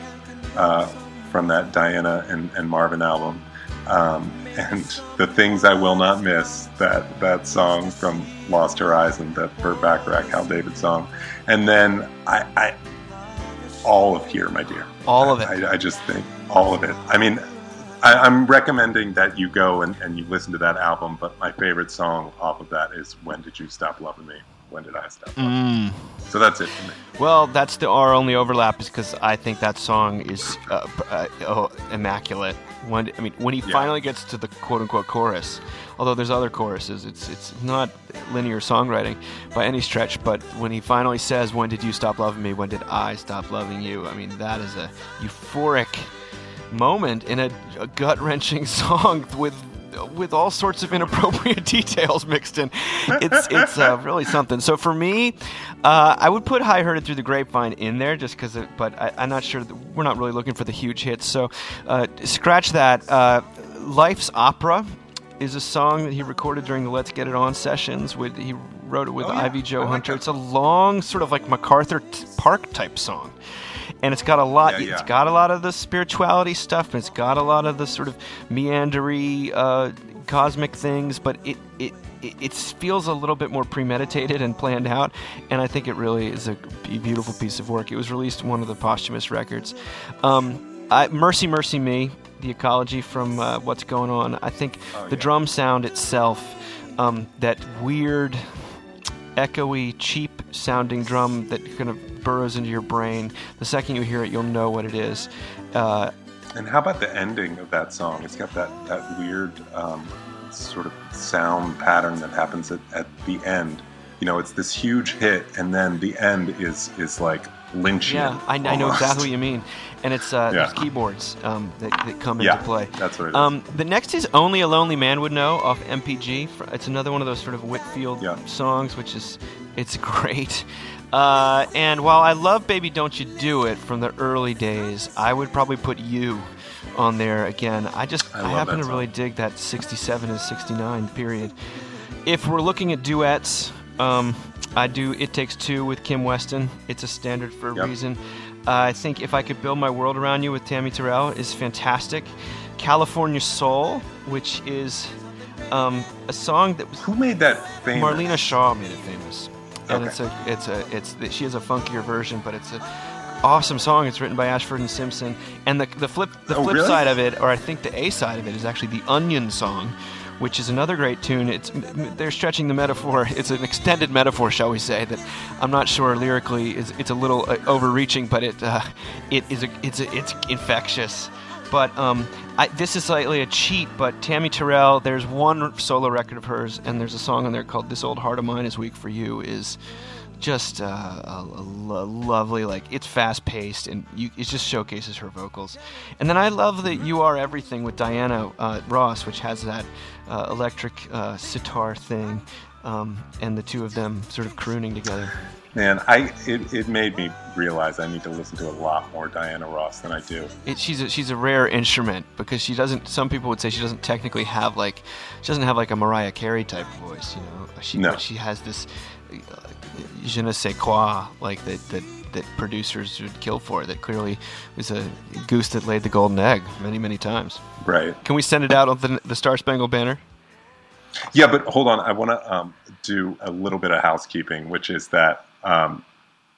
uh, from that Diana and, and Marvin album, um, and the things I will not miss. That that song from Lost Horizon, that Burt Bacharach, Hal David song, and then I, I all of here, my dear. All of it. I, I just think all of it. I mean, I, I'm recommending that you go and, and you listen to that album, but my favorite song off of that is When Did You Stop Loving Me? When Did I Stop Mm. So that's it for me. Well, that's the our only overlap is because I think that song is uh, uh, oh, immaculate. When I mean, when he Yeah. finally gets to the quote unquote chorus, although there's other choruses, it's it's not linear songwriting by any stretch. But when he finally says, "When did you stop loving me? When did I stop loving you?" I mean, that is a euphoric moment in a, a gut wrenching [LAUGHS] song with with all sorts of inappropriate [LAUGHS] details mixed in. It's it's uh, really something. So for me, uh, I would put "High Heard It Through the Grapevine" in there just because, but I, I'm not sure. That we're not really looking for the huge hits. So uh, scratch that. Uh, "Life's Opera" is a song that he recorded during the "Let's Get It On" sessions. With he wrote it with Oh, yeah. Ivy Jo like Hunter. that. It's a long, sort of like MacArthur t- Park type song and it's got a lot. Yeah, It's yeah. got a lot of the spirituality stuff, and it's got a lot of the sort of meandery, uh, cosmic things. But it it it it feels a little bit more premeditated and planned out, and I think it really is a beautiful piece of work. It was released one of the posthumous records. Um, I, Mercy, Mercy Me, the ecology from uh, What's Going On. I think Oh, the yeah. drum sound itself, um, that weird echoey, cheap sounding drum that kind of burrows into your brain. The second you hear it, you'll know what it is. Uh, And how about the ending of that song? It's got that, that weird um, sort of sound pattern that happens at, at the end. You know, it's this huge hit, and then the end is is like Lynchian. yeah, I, I know exactly what you mean. And it's uh, Yeah. there's keyboards um, that, that come Yeah, into play. that's what. Um, the next is "Only a Lonely Man Would Know" off MPG. It's another one of those sort of Whitfield Yeah. songs, which is it's [LAUGHS] great. Uh, and while I love "Baby Don't You Do It" from the early days, I would probably put "You" on there again. I just I I, happen to really dig that '67 and '69 period. If we're looking at duets, um, I do "It Takes Two with Kim Weston. It's a standard for a Yep. reason. Uh, I think "If I Could Build My World Around You" with Tammy Terrell is fantastic. "California Soul," which is um, a song that was Who made that famous? Marlena Shaw made it famous, and Okay. it's a it's a it's she has a funkier version, but it's a awesome song. It's written by Ashford and Simpson, and the the flip the Oh, flip really? side of it, or I think the A side of it, is actually the Onion song. Which is another great tune. It's they're stretching the metaphor. [LAUGHS] It's an extended metaphor, shall we say? That I'm not sure lyrically is it's a little uh, overreaching, but it uh, it is a it's a, it's infectious. But um, I, this is slightly a cheat. But Tammy Terrell, there's one solo record of hers, and there's a song on there called "This Old Heart of Mine Is Weak for You." Is just uh, a, a lo- lovely, like it's fast paced, and you, it just showcases her vocals. And then I love that "You Are Everything" with Diana uh, Ross, which has that uh, electric uh, sitar thing, um, and the two of them sort of crooning together. Man, I it, it made me realize I need to listen to a lot more Diana Ross than I do. It, she's a, she's a rare instrument because she doesn't. Some people would say she doesn't technically have like she doesn't have like a Mariah Carey type voice, you know. She No. but she has this je ne sais quoi like that that that producers would kill for. That clearly was a goose that laid the golden egg many many times. Right. Can we send it out on the the Star Spangled Banner? Yeah, but hold on. I want to um, do a little bit of housekeeping, which is that um,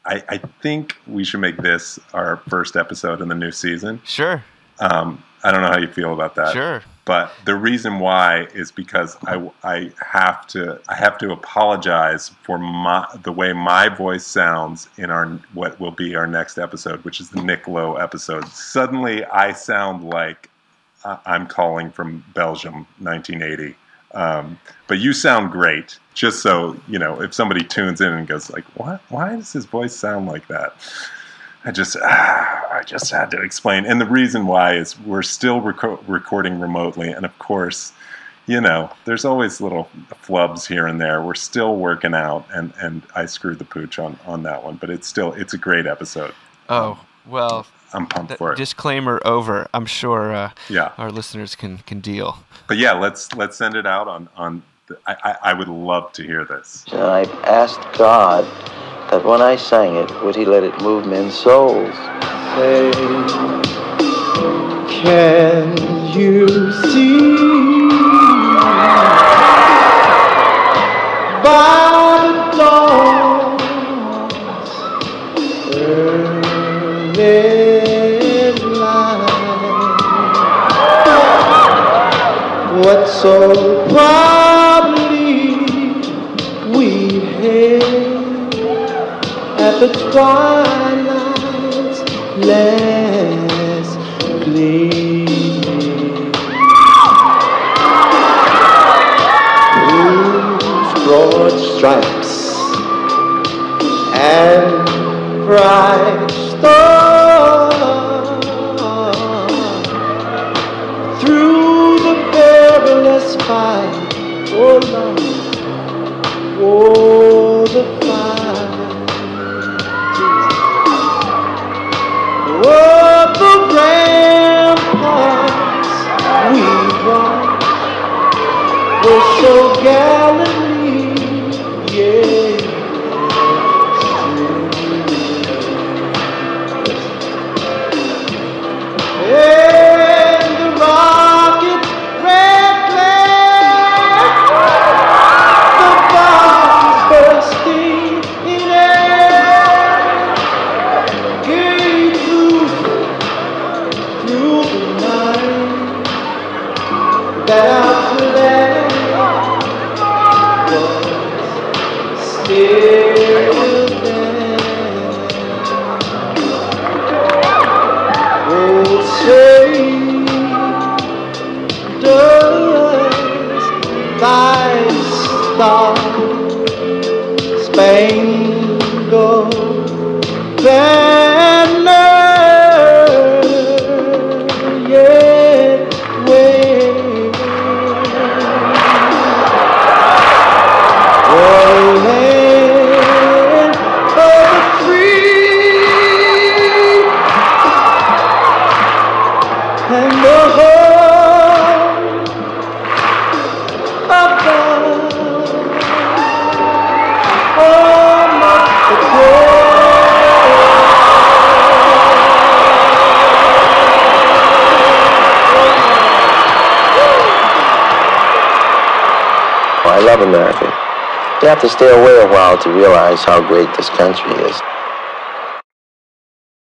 I, I think we should make this our first episode in the new season. Sure. Um, I don't know how you feel about that. Sure. But the reason why is because I, I have to I have to apologize for my the way my voice sounds in our what will be our next episode, which is the Nick Lowe episode. Suddenly, I sound like I- I'm calling from Belgium, 1980. Um, but you sound great. Just so you know, if somebody tunes in and goes like, "What? Why does his voice sound like that?" I just, ah, [SIGHS] I just had to explain. And the reason why is we're still reco- recording remotely, and of course, you know, there's always little flubs here and there. We're still working out, and and I screwed the pooch on on that one, but it's still it's a great episode. Oh well. I'm pumped th- for it. Disclaimer over. I'm sure uh, Yeah. our listeners can can deal. But yeah, let's let's send it out on on. The, I, I I would love to hear this. And I asked God that when I sang it, would He let it move men's souls? Say, can you see by the dawn's early light what so proudly the twilight's last gleam. Whose broad stripes and bright stars were have to stay away a while to realize how great this country.